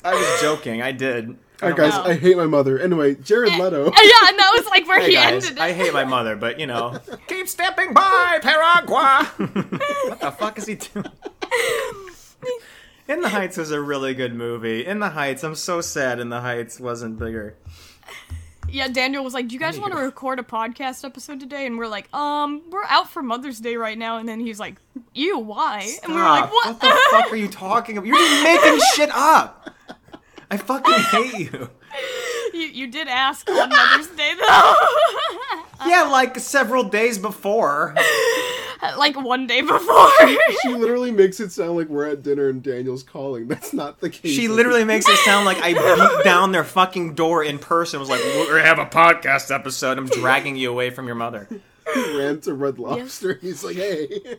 A: I was joking. I did. I
C: Alright, guys,
B: know.
C: I hate my mother. Anyway, Jared Leto.
B: yeah, and that was like where
A: Hey
B: he
A: guys,
B: ended it.
A: I hate my mother, but you know. Keep stepping by, Piragua. what the fuck is he doing? In the Heights was a really good movie. In the Heights, I'm so sad. In the Heights wasn't bigger.
B: Yeah, Daniel was like, "Do you guys want to record a podcast episode today?" And we're like, "Um, we're out for Mother's Day right now." And then he's like, "You why?" And we're like,
A: Stop.
B: "What?"
A: the fuck are you talking about? You're just making shit up. I fucking hate you.
B: you you did ask on Mother's Day though,
A: Yeah, like several days before.
B: like one day before.
C: She literally makes it sound like we're at dinner and Daniel's calling. That's not the case.
A: She literally makes it sound like I beat down their fucking door in person. Was like, we're gonna have a podcast episode. I'm dragging you away from your mother.
C: ran to Red Lobster. He's like, hey.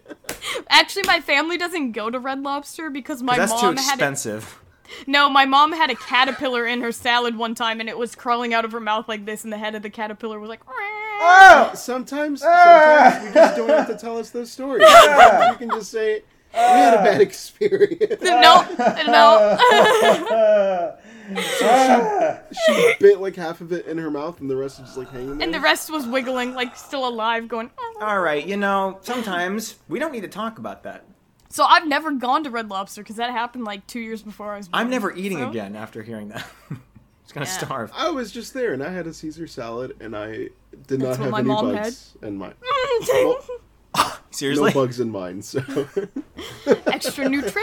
B: Actually, my family doesn't go to Red Lobster because my
A: That's too
B: mom had a,
A: expensive.
B: No. My mom had a caterpillar in her salad one time, and it was crawling out of her mouth like this, and the head of the caterpillar was like. Oh!
C: Sometimes, ah! sometimes you just don't have to tell us those stories. Sometimes you can just say, we had a bad ah! experience.
B: No, no.
C: she bit like half of it in her mouth, and the rest is just like hanging there.
B: And the rest was wiggling, like still alive, going. "Oh."
A: All right, you know, sometimes we don't need to talk about that.
B: So I've never gone to Red Lobster because that happened like two years before I was. Born.
A: I'm never eating
B: So-
A: again after hearing that. Just gonna
B: Yeah.
A: starve.
C: I was just there, and I had a Caesar salad, and I did
B: That's
C: not have
B: my
C: any
B: mom
C: bugs in mine. Well,
A: Seriously?
C: no bugs in mine, so
B: Extra nutrition.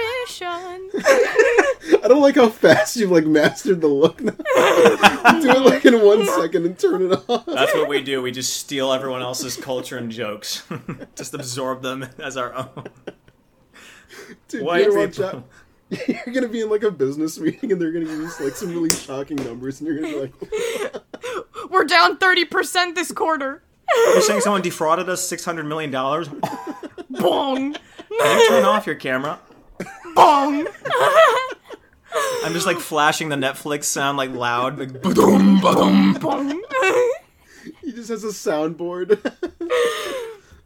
C: I don't like how fast you've like mastered the look. Now. Do it like in one second and turn it off.
A: That's what we do. We just steal everyone else's culture and jokes. just absorb them as our own.
C: Dude,
A: White
C: you ever watch
A: people.
C: that? You're gonna be in like a business meeting, and they're gonna use like some really shocking numbers, and you're gonna be like,
B: We're down thirty percent this quarter.
A: You're saying someone defrauded us six hundred million dollars?
B: Bong, Can you
A: Turn off your camera.
B: bong.
A: I'm just like flashing the Netflix sound like loud. Like, ba-dum, ba-dum.
B: Bong.
C: he just has a soundboard.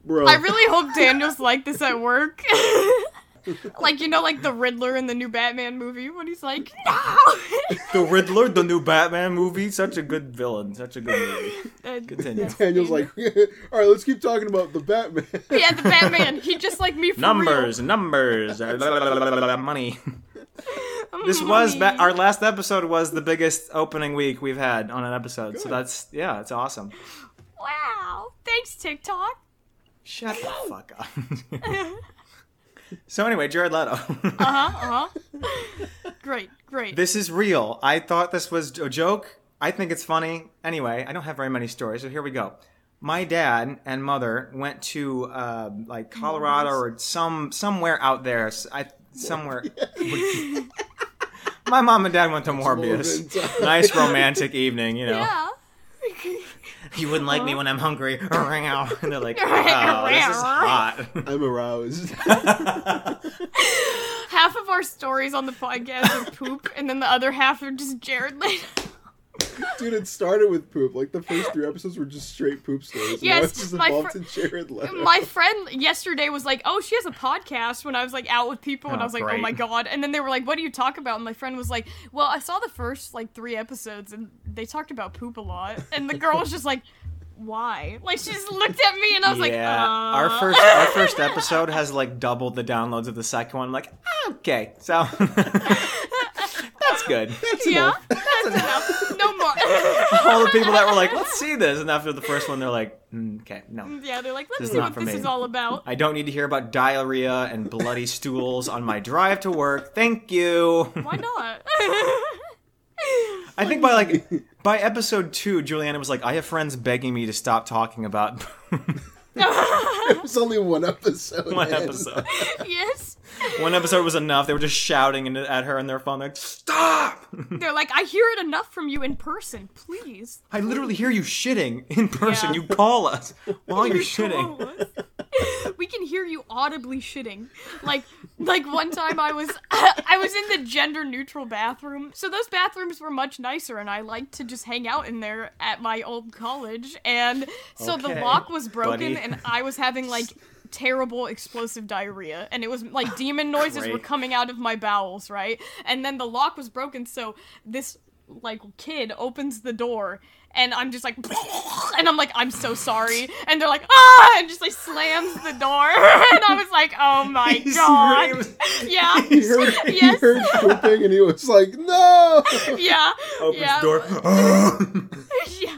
C: Bro,
B: I really hope Daniel's like this at work. like you know, like the Riddler in the new Batman movie when he's like, "No."
A: The Riddler, the new Batman movie, such a good villain, such a good movie.
B: And-
A: Continue.
C: Daniel's like, all right, let's keep talking about the Batman.
B: yeah, the Batman. He just like me for
A: Numbers, numbers, money. This was ba- our last episode was the biggest opening week we've had on an episode, so that's yeah, it's awesome.
B: Wow. Thanks, TikTok.
A: Shut the fuck up. So anyway, Jared Leto.
B: Uh huh. Uh huh. great. Great.
A: this is real. I thought this was a joke. I think it's funny. Anyway, I don't have very many stories, so here we go. My dad and mother went to uh, like Colorado or some somewhere out there. S- I somewhere. My mom and dad went to Morbius.
C: Morbius.
A: nice romantic evening, you know.
B: yeah.
A: You wouldn't like me when I'm hungry. and they're like, wow, oh, this is hot.
C: I'm aroused.
B: half of our stories on the podcast are poop, and then the other half are just Jared Leto.
C: Dude, it started with poop. Like the first three episodes were just straight poop stories.
B: Yes,
C: it's just
B: my
C: evolved
B: fr-
C: to Jared
B: My friend yesterday was like, "Oh, she has a podcast." When I was like out with people, and
A: Oh,
B: I was like, "Oh my god!" And then they were like, "What do you talk about?" And my friend was like, "Well, I saw the first like three episodes, and they talked about poop a lot." And the girl was just like, "Why?" Like she just looked at me, and I was like,
A: yeah,
B: uh.
A: our first our first episode has like doubled the downloads of the second one. I'm like, ah, okay, so that's good.
C: That's
B: yeah,
C: enough.
B: that's enough. No more."
A: All the people that were like, let's see this, and after the first one, they're like, mm, okay, no.
B: yeah, they're like, "Let's
A: This is
B: see
A: not
B: what
A: for
B: this
A: me."
B: is all about."
A: I don't need to hear about diarrhea and bloody stools on my drive to work. Thank you.
B: Why not?
A: I think by like by episode two, Julianna was like, I have friends begging me to stop talking about
C: it was only one episode.
A: one
C: man.
A: episode.
B: yes.
A: One episode was enough. They were just shouting at her on their phone, like, "Stop!
B: They're like, I hear it enough from you in person, please.
A: I literally hear you shitting in person.
B: Yeah.
A: You call us while you're
B: You
A: shitting."
B: we can hear you audibly shitting. Like, like one time I was, I was in the gender neutral bathroom. So those bathrooms were much nicer, and I liked to just hang out in there at my old college. And so the lock was broken,
A: buddy.
B: and I was having like terrible explosive diarrhea and it was like demon noises were coming out of my bowels right? And then the lock was broken so this like kid opens the door and I'm just like and I'm like I'm so sorry. And they're like ah! and just like slams the door. And I was like oh my
A: He
B: god.
A: screams.
B: yeah.
C: He heard, he
B: yes.
C: heard pooping and he was like, no!
B: yeah.
A: Opens
B: yeah.
A: door.
B: yeah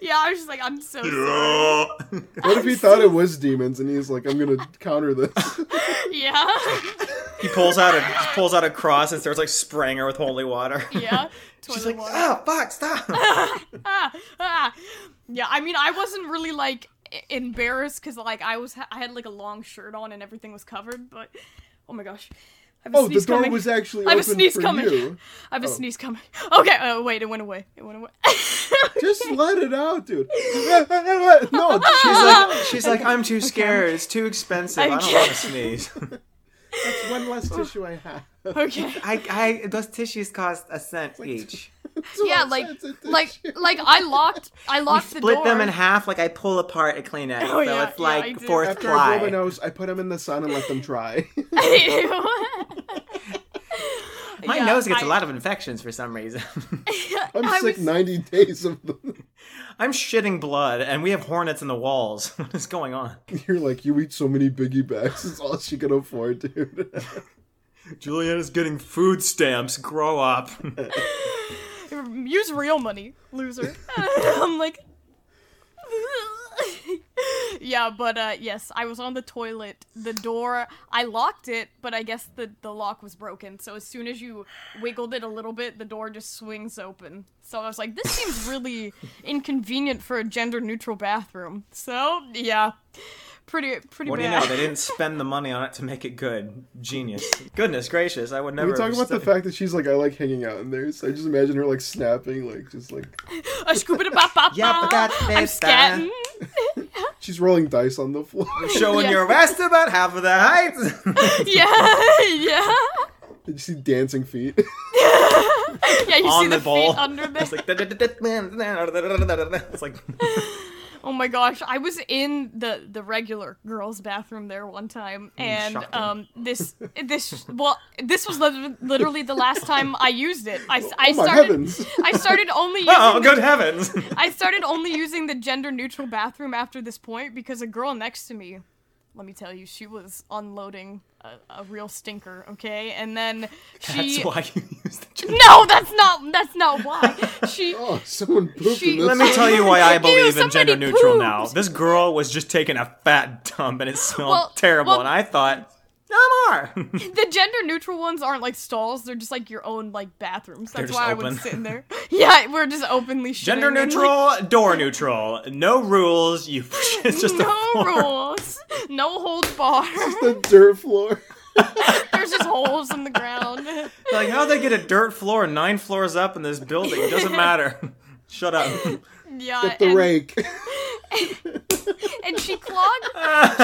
B: yeah I was just like I'm so sorry
C: What if he thought it was demons and he's like, I'm gonna counter this?
B: yeah
A: he pulls out a he pulls out a cross and starts like spraying her with holy water.
B: yeah
A: She's
B: Toilet
A: like,
B: water.
A: ah, fuck, stop.
B: ah, ah. Yeah, I mean, I wasn't really like embarrassed because like I was, I had like a long shirt on and everything was covered. But oh my gosh, I have a
C: Oh, the door
B: coming.
C: was actually open
B: I have a sneeze
C: for
B: coming.
C: you.
B: I have a
C: Oh.
B: sneeze coming. Okay, oh wait, it went away. It went away.
C: Just let it out, dude. no,
A: She's like, she's like, I'm too scared. It's too expensive. I don't want to sneeze.
C: that's one less tissue I have.
B: Okay.
A: I, I, those tissues cost a cent each.
B: Yeah, like, like, like I locked, I
A: You
B: locked the
A: split
B: door.
A: them in half, like I pull apart a Kleenex,
B: Oh,
A: so
B: yeah,
A: it's
B: yeah,
A: like
B: I do.
A: fourth
C: After I
A: ply.
C: nose, I put them in the sun and let them dry.
A: My
B: Yeah,
A: nose gets a
B: I-
A: lot of infections for some reason.
C: I'm
B: I
C: sick
B: was-
C: 90 days of them.
A: I'm shitting blood, and we have hornets in the walls. What is going on?
C: You're like, you eat so many biggie bags. It's all she can afford, dude.
A: Julianna's getting food stamps. Grow up.
B: Use real money, loser. I'm like, yeah, but uh, yes, I was on the toilet. The door, I locked it, but I guess the the lock was broken. So as soon as you wiggled it a little bit, the door just swings open. So I was like, this seems really inconvenient for a gender neutral bathroom. So yeah, pretty pretty
A: What do you know? They didn't spend the money on it to make it good. Genius. Goodness gracious, I would never.
C: we talk about the fact that she's like, I like hanging out in there. So I just imagine her like snapping, like just like
B: A scoop it bop bop
A: Yeah, but
B: bop.
A: that
B: I'm
A: bitch, uh,
B: scatting.
C: she's rolling dice on the floor.
A: showing
B: Yeah.
A: your waist about half of the height.
B: yeah, yeah.
C: Did you see dancing feet?
B: Yeah, you
A: On
B: see
A: the
B: the,
A: ball.
B: feet under there.
A: It's like it's like
B: Oh my gosh, I was in the the regular girls' bathroom there one time, and
A: shocking.
B: um, this this well, this was literally the last time I used it. I, I
C: oh my
B: started
C: heavens!
B: I started only using
A: oh
B: the-
A: good heavens.
B: I started only using the gender neutral bathroom after this point because a girl next to me, let me tell you, she was unloading a, a real stinker. Okay, and then she.
A: That's why you use the.
B: No, that's not. That's not why. She.
C: Oh, someone pooped
B: She-
C: in this.
A: Let me tell you why I believe in gender neutral
B: pooped.
A: now. This girl was just taking a fat dump and it smelled
B: Well-
A: terrible,
B: well-
A: and I thought, no more.
B: The gender neutral ones aren't like stalls; they're just like your own like bathrooms. That's
A: just
B: why I
A: open.
B: would sit in there. Yeah, we're just openly shitting
A: Gender
B: and, like,
A: neutral, door neutral, no rules. You, it's just a
B: no
A: floor.
B: rules, no holds bar.
C: the dirt floor.
B: There's just holes in the ground.
A: Like, how'd they get a dirt floor nine floors up in this building? It doesn't matter. Shut up.
B: Yeah,
C: Get the
B: and,
C: rake.
B: and she clogged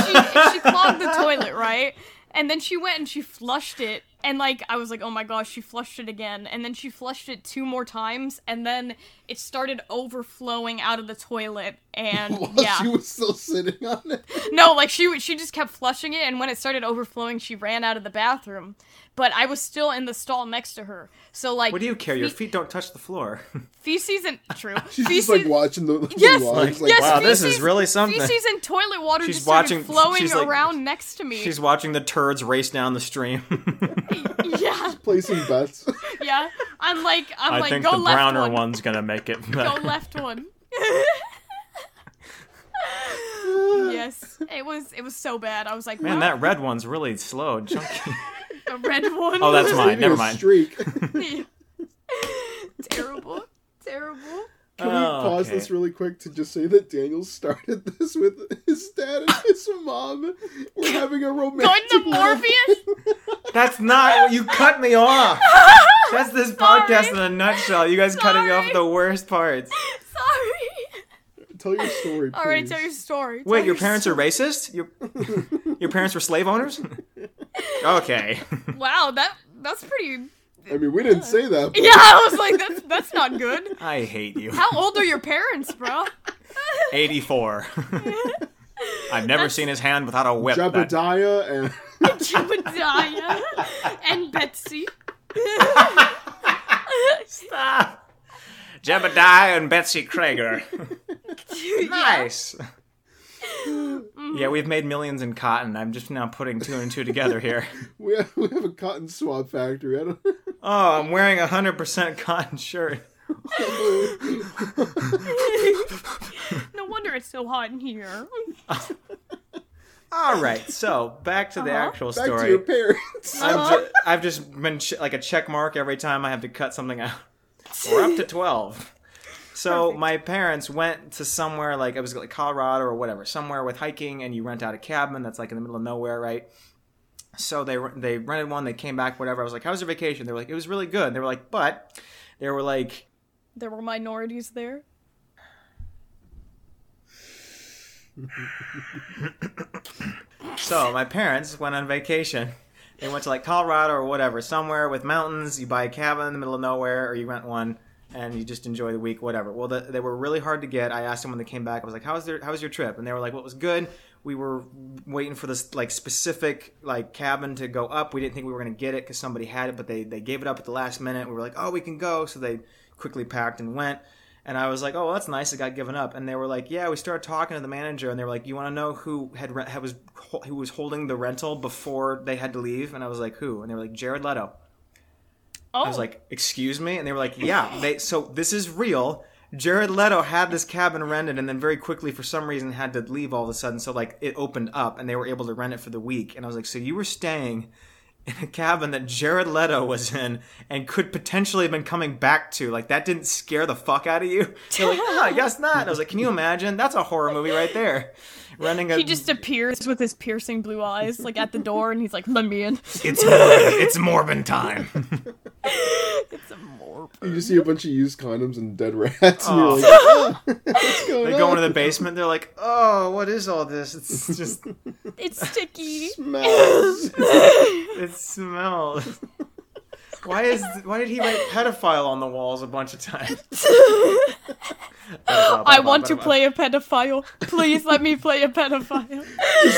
B: she, she clogged the toilet, right? And then she went and she flushed it. And like I was like, "Oh my gosh, she flushed it again." And then she flushed it two more times and then it started overflowing out of the toilet and
C: While
B: yeah.
C: she was still sitting on it.
B: No, like she she just kept flushing it, and when it started overflowing, she ran out of the bathroom. But I was still in the stall next to her, so like.
A: What do you care? Your feet don't touch the floor.
B: feces and true.
C: She's
B: feces,
C: just like watching the, the
B: Yes,
C: logs.
A: like,
B: yes,
A: wow, this is really something.
B: Feces and toilet water
A: She's
B: just
A: watching-
B: flowing
A: she's like-
B: around next to me.
A: She's watching the turds race down the stream.
B: yeah,
C: placing bets.
B: yeah. I'm like, I'm
A: I
B: like,
A: think
B: go
A: the
B: left
A: browner
B: one.
A: one's gonna make it.
B: Go left one. yes, it was. It was so bad. I was like,
A: Man,
B: well,
A: that red one's really slow, and chunky.
B: the red one.
A: Oh, that's mine. Never mind.
C: Streak.
B: terrible, terrible.
C: Can we
A: Oh,
C: pause
A: okay.
C: this really quick to just say that Daniel started this with his dad and his mom? We're having a romantic.
B: Going to Morbius.
A: That's not. You cut me off. That's this
B: Sorry.
A: podcast in a nutshell. You guys cutting me off the worst parts.
B: Sorry.
C: Tell your story, please.
B: All right, tell your story.
A: Wait, your
B: your
A: parents are racist? Your your parents were slave owners? Okay.
B: Wow, that that's pretty.
C: I mean, we didn't say that. but
B: Yeah, I was like, that's that's not good.
A: I hate you.
B: How old are your parents, bro?
A: 84. I've never seen his hand without a whip. That-
C: Jebediah and
B: Jebediah and Betsy.
A: Stop. Jebediah and Betsy Krager. nice. Yeah, we've made millions in cotton. I'm just now putting two and two together here.
C: we have, we have a cotton swab factory. I don't.
A: Oh, I'm wearing a 100% cotton shirt.
B: No wonder it's so hot in here.
A: All right, so back to the
B: Uh-huh.
A: actual
C: Back to
A: story.
C: your parents.
A: I'm ju- I've just been ch- like a check mark every time I have to cut something out. We're up to 12. So my parents went to somewhere like it was like Colorado or whatever, somewhere with hiking, and you rent out a cabin that's like in the middle of nowhere, right? So they they rented one. They came back, whatever. I was like, "How was your vacation?" They were like, "It was really good." They were like, "But," they were like,
B: There were minorities there.
A: So my parents went on vacation. They went to like Colorado or whatever, somewhere with mountains. You buy a cabin in the middle of nowhere, or you rent one. and you just enjoy the week, whatever. Well, the, they were really hard to get. I asked them when they came back. I was like, "How was their How was your trip?" And they were like, "Well, was good. We were waiting for this like specific like cabin to go up. We didn't think we were going to get it because somebody had it, but they they gave it up at the last minute. We were like, "Oh, we can go." So they quickly packed and went. And I was like, "Oh, well, that's nice. It got given up." And they were like, "Yeah." We started talking to the manager, and they were like, "You want to know who had, re- had was who was holding the rental before they had to leave?" And I was like, "Who?" And they were like, "Jared Leto."
B: Oh,
A: I was oh. like, "Excuse me," and they were like, "Yeah." They so this is real. Jared Leto had this cabin rented, and then very quickly, for some reason, had to leave all of a sudden. So like it opened up, and they were able to rent it for the week. And I was like, "So you were staying in a cabin that Jared Leto was in, and could potentially have been coming back to? Like that didn't scare the fuck out of you?" They're like, "No, I guess not." And I was like, "Can you imagine? That's a horror movie right there." Running a
B: he just appears with his piercing blue eyes, like at the door, and he's like, "Let me in."
A: it's Morbin, it's Morbin time.
B: it's a more.
C: You just see a bunch of used condoms and dead rats, and
A: Oh.
C: you're like, "Ah, what's going
A: They
C: on?
A: go into the basement. They're like, "Oh, what is all this?" It's just
B: It's sticky.
C: Smells.
A: it smells. Why is why did he write pedophile on the walls a bunch of times?
B: I want to play a pedophile. Please let me play a pedophile.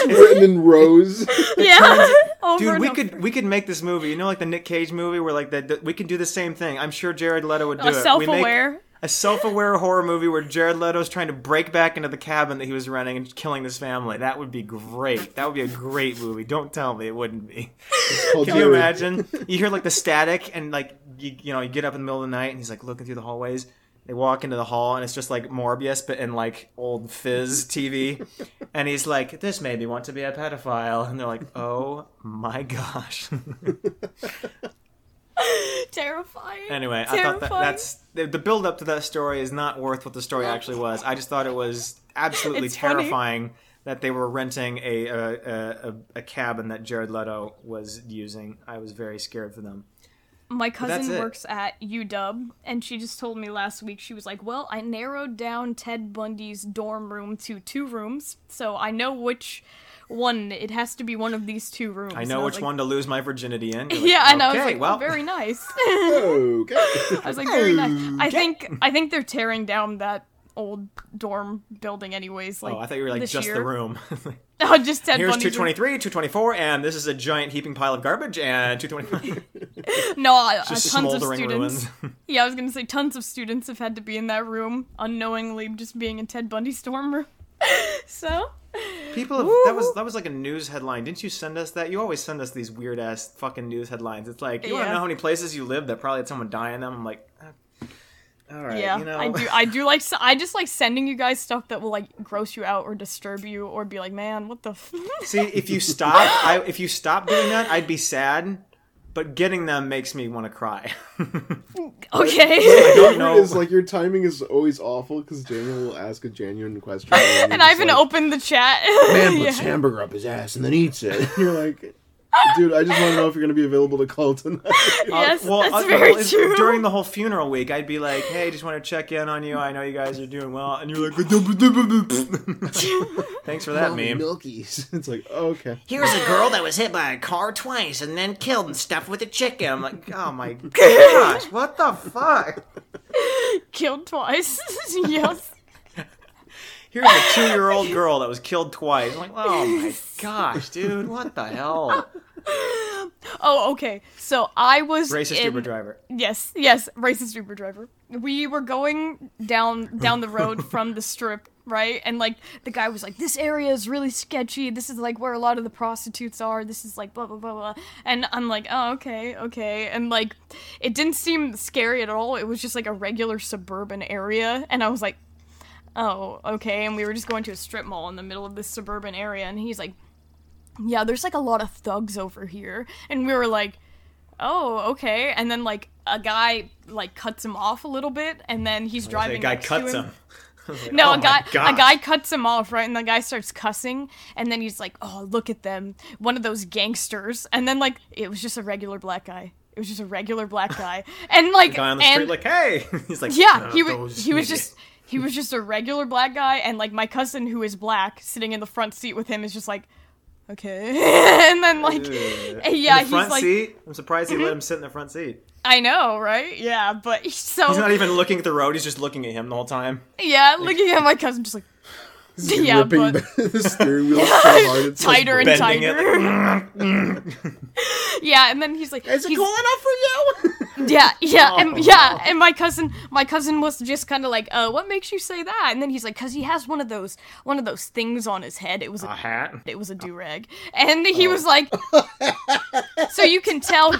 C: written in rows.
B: Yeah. Over
A: Dude,
B: and
A: we
B: over.
A: could we could make this movie. You know, like the Nick Cage movie, where like the, the- we could do the same thing. I'm sure Jared Leto would do
B: a
A: it. We make
B: self-aware.
A: A self-aware horror movie where Jared Leto's trying to break back into the cabin that he was renting and killing this family. That would be great. That would be a great movie. Don't tell me it wouldn't be. Can you imagine? You hear like the static, and like you, you know, you get up in the middle of the night, and he's like looking through the hallways. They walk into the hall, and it's just like Morbius, but in like old Fizz TV. And he's like, "This made me want to be a pedophile," and they're like, "Oh my gosh."
B: Terrifying.
A: anyway, I thought that that's the, the build up to that story is not worth what the story actually was. I just thought it was absolutely
B: It's funny.
A: terrifying that they were renting a a, a a a cabin that Jared Leto was using. I was very scared for them.
B: My cousin works at UW, and she just told me last week, she was like, Well, I narrowed down Ted Bundy's dorm room to two rooms, so I know which one. It has to be one of these two rooms.
A: I know which
B: like-
A: one to lose my virginity in. Like,
B: Yeah, I was
A: "Okay,
B: like,
A: well,
B: oh, very nice.
C: Okay.
B: I was like, very nice. I think I think they're tearing down that old dorm building anyways. Like,
A: Oh, I thought you were like just
B: year.
A: the room.
B: Oh, just Ted
A: Here's 223, 224, and this is a giant heaping pile of garbage, and 225.
B: No, uh,
A: just
B: tons of students. Yeah, I was gonna say tons of students have had to be in that room unknowingly, just being in Ted Bundy's dorm room. so,
A: People have, that was that was like a news headline. Didn't you send us that? You always send us these weird ass fucking news headlines. It's like you want to
B: Yeah.
A: know how many places you live that probably had someone die in them. I'm like, uh, all right,
B: yeah,
A: you know.
B: I do. I do like. I just like sending you guys stuff that will like gross you out or disturb you or be like, man, what the. F-?
A: See, if you stop, I, if you stop doing that, I'd be sad. But getting them makes me want to cry.
B: okay.
A: don't know.
C: Is like your timing is always awful because Daniel will ask a genuine question, and,
B: and I haven't opened the chat.
C: Man
B: Yeah.
C: puts hamburger up his ass and then eats it. You're like, dude, I just want to know if you're gonna be available to call tonight.
B: Yes, that's
A: uh,
B: very
A: well,
B: true.
A: During the whole funeral week, I'd be like, "Hey, just want to check in on you. I know you guys are doing well." And you're like, "Thanks for that
C: Mommy
A: meme."
C: Milkies. It's like, oh, okay.
A: Here's a girl that was hit by a car twice and then killed and stuffed with a chicken. I'm like, "Oh my gosh, what the fuck?"
B: Killed twice. yes.
A: Here's a two-year-old girl that was killed twice. I'm like, "Oh my gosh, dude, what the hell?"
B: Oh, okay. So I was
A: Racist
B: in,
A: Uber driver.
B: Yes, yes, racist Uber driver. We were going down down the road from the strip, right? And like the guy was like, "This area is really sketchy. This is like where a lot of the prostitutes are. This is like blah blah blah blah." And I'm like, "Oh, okay, okay." And like, it didn't seem scary at all. It was just like a regular suburban area, and I was like, "Oh, okay." And we were just going to a strip mall in the middle of this suburban area, and he's like, "Yeah, there's like a lot of thugs over here," and we were like oh okay. And then like a guy like cuts him off a little bit and then he's driving
A: guy
B: next to
A: cuts
B: him.
A: him. Like,
B: no
A: "Oh
B: a guy a guy cuts him off right and the guy starts cussing and then he's like oh look at them one of those gangsters. And then like it was just a regular black guy. It was just a regular black guy. And like the
A: guy on the
B: and,
A: street like, "Hey," he's like,
B: yeah
A: "Uh,
B: he was he was just he was just a regular black guy and like my cousin who is black sitting in the front seat with him is just like okay and then like
A: Ugh.
B: yeah
A: the
B: he's
A: front
B: like
A: seat. I'm surprised he mm-hmm. let him sit in the front seat.
B: I know, right? Yeah, but so
A: He's not even looking at the road. He's just looking at him the whole time.
B: yeah, looking at my cousin, just like yeah,
C: ripping
B: but
C: the steering wheel so hard. It's like
B: tighter and tighter. yeah, and then he's like,
C: Is it
B: he's-
C: cool enough for you?
B: Yeah, yeah,
A: Oh,
B: and yeah,
A: no.
B: and my cousin, my cousin was just kind of like, uh, what makes you say that? And then he's like, cause he has one of those, one of those things on his head. It was a,
A: A hat.
B: it was a do rag, and he
A: Oh.
B: was like, so you can tell.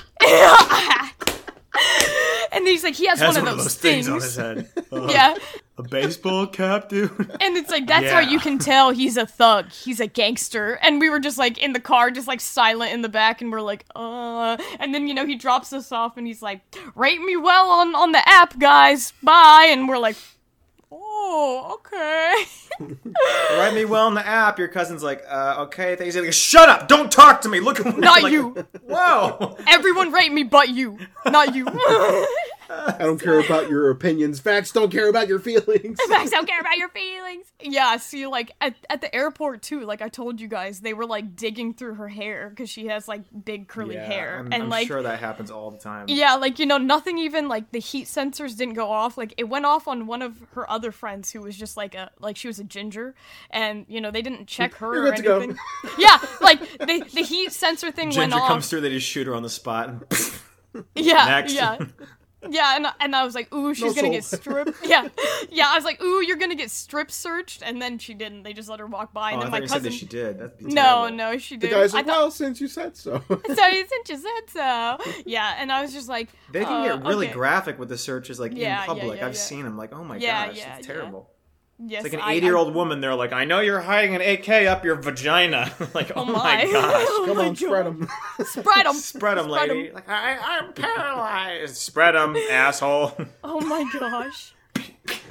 B: and he's like, he has,
A: Has
B: one, of those, things.
A: on his head. Uh,
B: Yeah,
A: A baseball cap, dude.
B: and it's like that's how you can tell he's a thug, he's a gangster. And we were just like in the car, just like silent in the back, and we're like, uh. And then you know he drops us off, and he's like, rate me well on on the app, guys. Bye. And we're like, oh, okay.
A: Write me well in the app. Your cousin's like, uh, okay. He's like, shut up! Don't talk to me. Look at me.
B: Not
A: like,
B: you.
A: Whoa.
B: Everyone rate me, but you, not you.
C: I don't care about your opinions. Facts don't care about your feelings.
B: Facts don't care about your feelings. Yeah, see, like at, at the airport too. Like I told you guys, they were like digging through her hair because she has like big curly
A: Yeah,
B: hair,
A: I'm,
B: and
A: I'm
B: like
A: sure that happens all the time.
B: Yeah, like you know, nothing even like the heat sensors didn't go off. Like it went off on one of her other friends who was just like a like she was a ginger, and you know they didn't check her
C: You're
B: or
C: good to go.
B: anything. yeah, like the the heat sensor thing went off.
A: Ginger comes through, they just shoot her on the spot.
B: yeah,
A: Next.
B: yeah. Yeah, and, and I was like, ooh, she's
C: No
B: gonna get stripped. Yeah, yeah. I was like, ooh, you're gonna get strip searched, and then she didn't. They just let her walk by, and
A: Oh,
B: then
A: thought
B: my
A: you said
B: cousin.
A: that she did. That'd be
B: no, no, she didn't.
C: guy's
B: I
C: like,
B: thought-
C: well, since you said so.
B: so since you said so, yeah. And I was just like,
A: They can
B: uh,
A: get really
B: okay.
A: graphic with the searches, like
B: Yeah,
A: in public.
B: yeah,
A: I've
B: yeah.
A: seen them. Like, oh my
B: Yeah,
A: gosh,
B: yeah,
A: it's
B: yeah.
A: terrible.
B: Yes,
A: It's like an
B: I- I-
A: eighty-year-old woman. They're like, I know you're hiding an AK up your vagina. like, oh,
B: Oh
A: my,
B: my.
A: gosh.
B: Oh
C: Come
B: my
C: on, spread them.
B: Spread them.
A: Spread them, lady. Like, I, I'm paralyzed. Spread them, asshole.
B: Oh my gosh.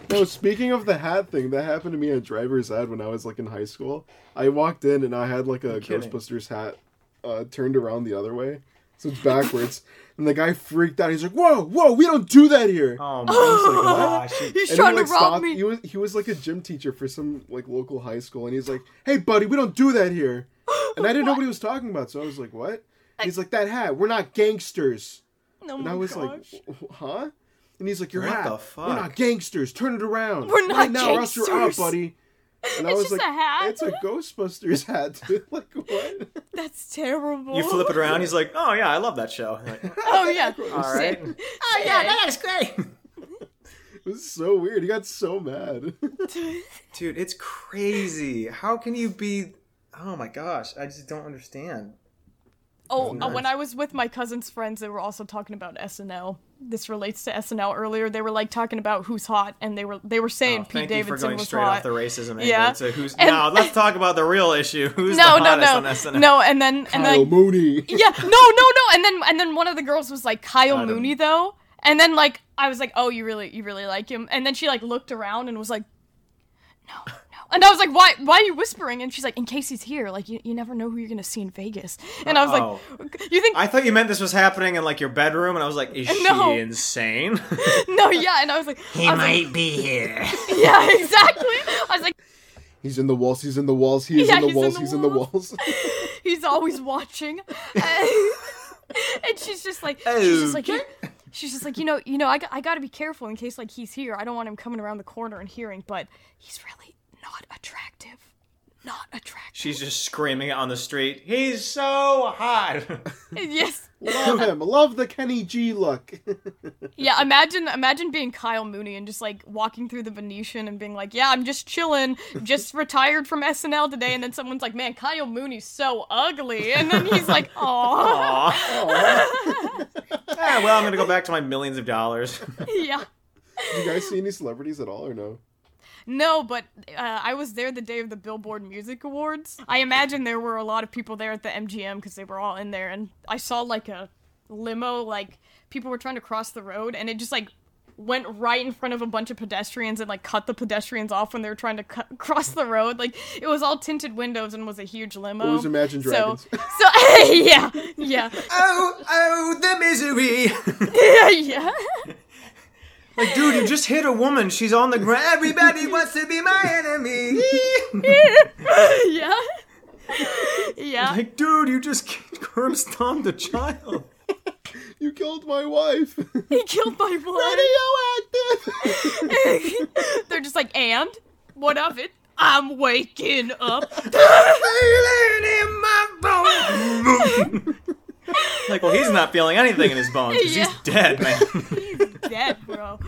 C: No, speaking of the hat thing, that happened to me at driver's ed when I was like in high school. I walked in and I had like a. Ghostbusters hat uh, turned around the other way, so it's backwards. and the guy freaked out. He's like, "Whoa, whoa, we don't do that here."
A: Oh my gosh.
B: He's
C: And
B: trying
C: he,
B: to
C: like,
B: rob
C: stopped-
B: me.
C: He was he was like a gym teacher for some like local high school, and he's like, "Hey, buddy, we don't do that here." And I didn't know what he was talking about, so I was like, "What?" He's like, "That hat. We're not gangsters."
B: Oh
C: And
B: my
C: I was
B: gosh.
C: like, "Huh?" And he's like, "Your
A: What
C: hat.
A: the
C: We're not gangsters. Turn it around.
B: We're not
C: right now, or else you're up,
B: gangsters."
C: buddy." And I
B: It's
C: was
B: just
C: like,
B: a hat.
C: "It's a Ghostbusters hat, dude. Like what?"
B: That's terrible.
A: You flip it around. He's like, oh yeah, I love that show. Like,
B: Oh yeah.
A: All right.
B: Oh yeah, that's great.
C: It was so weird. He got so mad.
A: Dude, it's crazy. How can you be? Oh my gosh, I just don't understand.
B: Oh, uh,
C: nice.
B: when I was with my cousin's friends, they were also talking about SNL. This relates to SNL earlier. They were like talking about who's hot, and they were they were saying
A: Oh,
B: Pete
A: thank you for
B: Davidson
A: going
B: was
A: straight
B: hot.
A: off the racism angle
B: Yeah.
A: to who's
B: And-
A: now. Let's talk about the real issue. Who's
B: no,
A: the
B: no,
A: hottest
B: no,
A: on SNL?
B: no, and then and
C: Kyle
B: then
C: Mooney.
B: yeah, no, no, no, and then and then one of the girls was like Kyle
A: Adam.
B: Mooney though, and then like I was like, oh, you really you really like him, and then she like looked around and was like, no, no, and I was like, why why are you whispering? And she's like, in case he's here, like you, you never know who you're gonna see in Vegas, and I was
A: Uh-oh.
B: like, you think
A: I thought you meant this was happening in like your bedroom, and I was like, is
B: No.
A: she insane?
B: no, yeah, and I was like, he was like,
A: be here.
B: yeah, exactly. I was like,
C: He's in the walls. He's in the walls. He is
B: Yeah,
C: in the
B: he's in
C: walls.
B: the
C: he's in the
B: walls.
C: walls.
B: he's always watching. and she's just like, she's just like,
A: Okay.
B: you- she's just like, you know, you know, I, I got to be careful in case like he's here. I don't want him coming around the corner and hearing, but he's really not attractive. Not attractive.
A: She's just screaming it on the street. He's so hot.
B: yes.
C: Love him. Love the Kenny G look.
B: Yeah. Imagine, imagine being Kyle Mooney and just like walking through the Venetian and being like, yeah, I'm just chilling, just retired from SNL today, and then someone's like, man, Kyle Mooney's so ugly, and then he's like, oh,
A: Aw. Ah, well, I'm gonna go back to my millions of dollars.
B: yeah.
C: Did you guys see any celebrities at all or no?
B: No, but uh, I was there the day of the Billboard Music Awards. I imagine there were a lot of people there at the MGM because they were all in there, and I saw like a limo, like people were trying to cross the road, and it just like went right in front of a bunch of pedestrians and like cut the pedestrians off when they were trying to cut, cross the road. Like it was all tinted windows and was a huge limo.
C: It was Imagine
B: So, so yeah, yeah,
A: oh, oh, the misery.
B: yeah, yeah.
A: Like, dude, you just hit a woman. She's on the ground. Everybody wants to be my enemy.
B: yeah. Yeah.
A: like, dude, you just curb stomped a child.
C: You killed my wife.
B: He killed my wife.
C: Radioactive.
B: They're just like, and what of it? I'm waking up. Feeling in my bones.
A: like, well, he's not feeling anything in his bones 'cause
B: Yeah.
A: he's dead, man.
B: Dead, bro.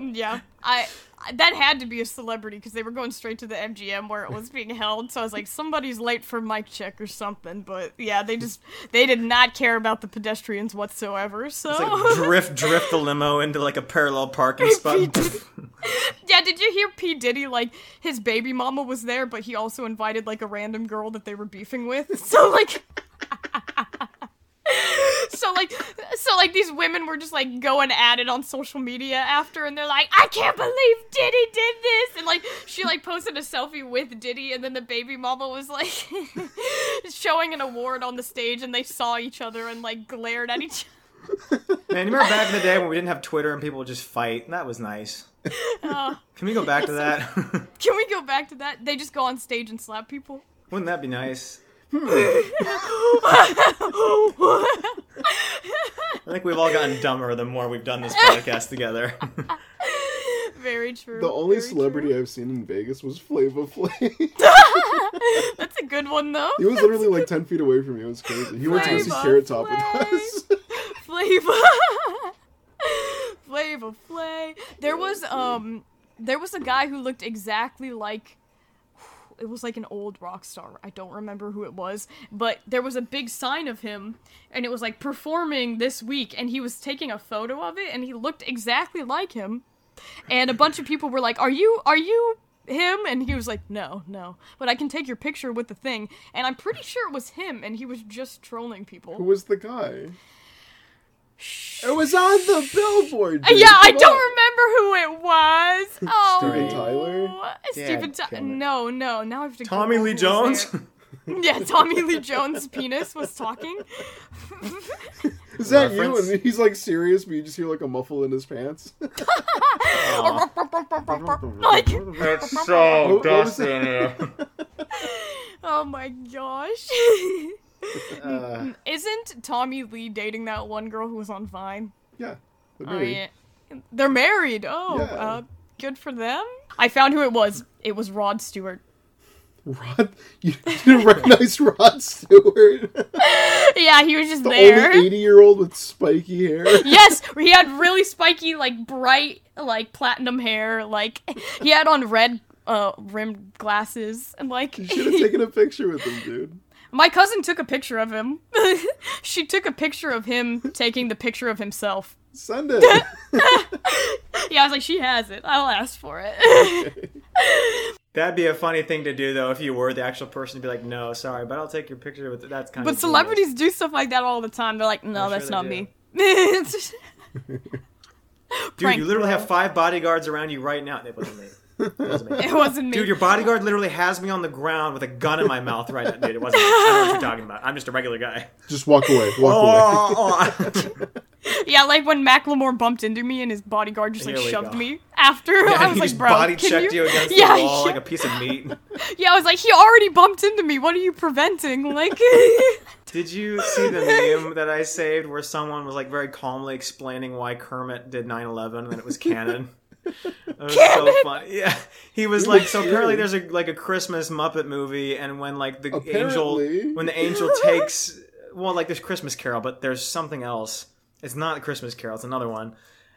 B: yeah, I. That had to be a celebrity because they were going straight to the MGM where it was being held. So I was like, somebody's late for mic check or something. But yeah, they just they did not care about the pedestrians whatsoever. So
A: It's like drift, drift the limo into like a parallel parking spot.
B: yeah, did you hear P Diddy like his baby mama was there, but he also invited like a random girl that they were beefing with. So like. So like, so like these women were just like going at it on social media after, and they're like, "I can't believe Diddy did this," and like she like posted a selfie with Diddy, and then the baby mama was like showing an award on the stage, and they saw each other and like glared at each. Other.
A: Man, you remember back in the day when we didn't have Twitter and people would just fight? That was nice.
B: Uh,
A: Can we go back to that?
B: can we go back to that? They just go on stage and slap people.
A: Wouldn't that be nice? I think we've all gotten dumber the more we've done this podcast together.
B: Very true.
C: The only
B: very
C: celebrity
B: true.
C: I've seen in Vegas was Flavor Flav.
B: That's a good one though.
C: he was literally like ten feet away from me. It was crazy. He went to go see
B: Flava
C: Carrot Top with us.
B: Flavor. Flavor Flav. There was um there was a guy who looked exactly like it was like an old rock star. I don't remember who it was, but there was a big sign of him and it was like performing this week and he was taking a photo of it and he looked exactly like him. And a bunch of people were like, "Are you are you him?" And he was like, "No, no. But I can take your picture with the thing." And I'm pretty sure it was him and he was just trolling people.
C: Who was the guy? It was on the billboard. dude.
B: Yeah, I
C: Come
B: don't remember who it was. Oh,
C: Steven Tyler?
B: Steven Tyler. No, no. Now I have to.
A: Tommy Lee Jones?
B: Yeah, Tommy Lee Jones' penis was talking.
C: Is that you? And he's like serious, but you just hear like a muffle in his pants.
B: like,
A: It's
C: so What- what
A: dusty in here.
B: oh my gosh.
A: Uh,
B: Isn't Tommy Lee dating that one girl who was on Vine?
C: yeah. they're
B: Oh
C: married.
B: yeah, they're married. Oh,
C: Yeah.
B: uh, good for them. I found who it was. It was Rod Stewart.
C: Rod, you didn't recognize Rod Stewart,
B: Yeah, he was just
C: the
B: there.
C: only eighty-year-old with spiky hair.
B: yes, he had really spiky, like bright, like platinum hair. Like he had on red uh rimmed glasses, and like
C: You should have taken a picture with him, dude.
B: My cousin took a picture of him. she took a picture of him taking the picture of himself.
C: Send it.
B: Yeah, I was like, she has it. I'll ask for it.
A: that'd be a funny thing to do, though, if you were the actual person to be like, no, sorry, but I'll take your picture with. That's kind of
B: but celebrities do stuff like that all the time. They're like, no,
A: I'm
B: that's
A: they
B: not
A: do.
B: me.
A: Dude,
B: Prank,
A: you literally
B: bro.
A: have five bodyguards around you right now. It wasn't me. It wasn't me.
B: it wasn't me.
A: Dude, your bodyguard literally has me on the ground with a gun in my mouth right now. Dude, it wasn't me. I don't know what you're talking about. I'm just a regular guy.
C: Just walk away. Walk oh, away.
A: Oh, oh.
B: Yeah, like when Macklemore bumped into me and his bodyguard just like shoved
A: go.
B: me after.
A: Yeah,
B: I was
A: he
B: like,
A: just
B: bro,
A: body
B: can
A: checked you,
B: you?
A: against
B: yeah,
A: the wall
B: yeah.
A: like a piece of meat.
B: yeah, I was like, he already bumped into me. What are you preventing? Like,
A: Did you see the meme that I saved where someone was like very calmly explaining why Kermit did 9/11 and it was canon? It was so funny. Yeah, he was like, so apparently there's a like a Christmas Muppet movie, and when like the angel when the angel takes well like there's Christmas Carol, but there's something else. It's not the Christmas Carol. It's another one.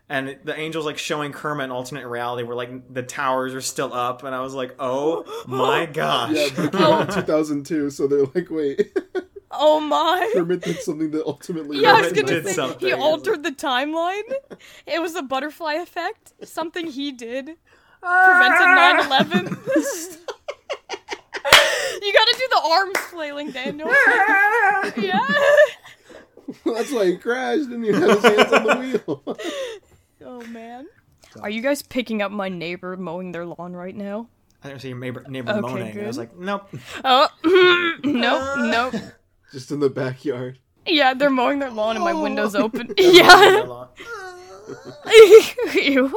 A: And the angel's like showing Kermit an alternate reality where like the towers are still up, and I was like, "Oh my gosh!"
C: Yeah, that came out in 2002, so they're like, wait,
B: oh my.
C: Kermit did something that ultimately.
B: Yeah, I was gonna
A: did
B: say
A: something.
B: he altered the timeline. It was a butterfly effect. Something he did prevented ah! 9/11. you gotta do the arms flailing, Daniel. Ah! yeah.
C: That's why he crashed and he had his hands on the wheel.
B: Oh man. Are you guys picking up my neighbor mowing their lawn right now?
A: I didn't see your neighbor, neighbor
B: Okay,
A: moaning. I was like, "Nope."
B: Oh, nope, ah! nope.
C: Just in the backyard.
B: Yeah, they're mowing their lawn and my
A: Oh.
B: window's open. yeah. Ew.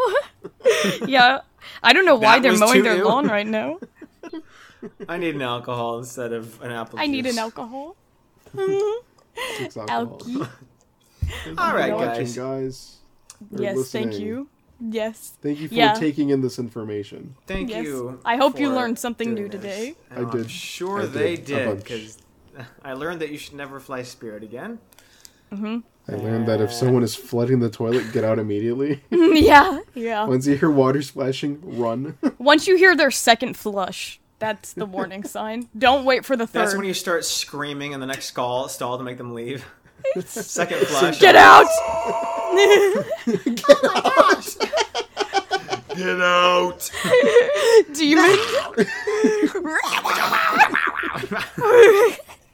B: yeah. I don't know why
A: That
B: they're
A: was
B: mowing
A: too
B: their
A: ew.
B: lawn right now.
A: I need an alcohol instead of an apple
B: I need
A: juice.
B: an alcohol.
C: Six alcohol.
B: Alky.
A: All right,
C: watching,
A: guys.
C: guys. or
B: yes, thank
C: listening.
B: you. Yes.
C: Thank you for
B: Yeah.
C: taking in this information.
A: Thank
B: Yes.
A: you.
B: I hope you
A: for
B: learned something
A: doing
B: new
A: this.
B: today.
A: And
C: I
A: I'm
C: did.
A: sure
C: I
A: they
C: did, a
A: did
C: bunch.
A: because I learned that you should never fly Spirit again.
B: Mm-hmm.
C: I learned that if someone is flooding the toilet, get out immediately.
B: yeah, yeah.
C: Once you hear water splashing, run.
B: Once you hear their second flush, that's the warning sign. Don't wait for the third.
A: That's when you start screaming in the next stall, stall to make them leave. Second flush.
B: Get out!
A: Get out!
B: Do you mean?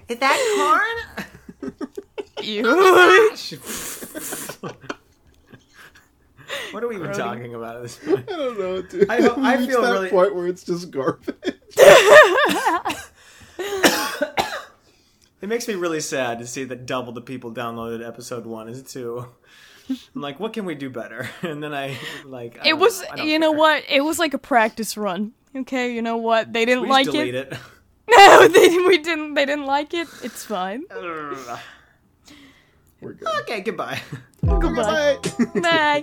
A: Is that corn?
B: you?
A: What are we even talking about at this point?
C: I don't know, dude.
A: I ho- I feel
C: that
A: really-
C: point where it's just garbage.
A: It makes me really sad to see that double the people downloaded episode one as two. I'm like, what can we do better? And then I like. I
B: It was,
A: know. I don't
B: you know what? It was like a practice run. Okay, you know what? They didn't
A: We
B: like
A: just delete
B: it.
A: it.
B: No, they we didn't. They didn't like it. It's fine.
C: We're good.
A: okay, goodbye.
B: Goodbye.
C: Bye.
B: Bye.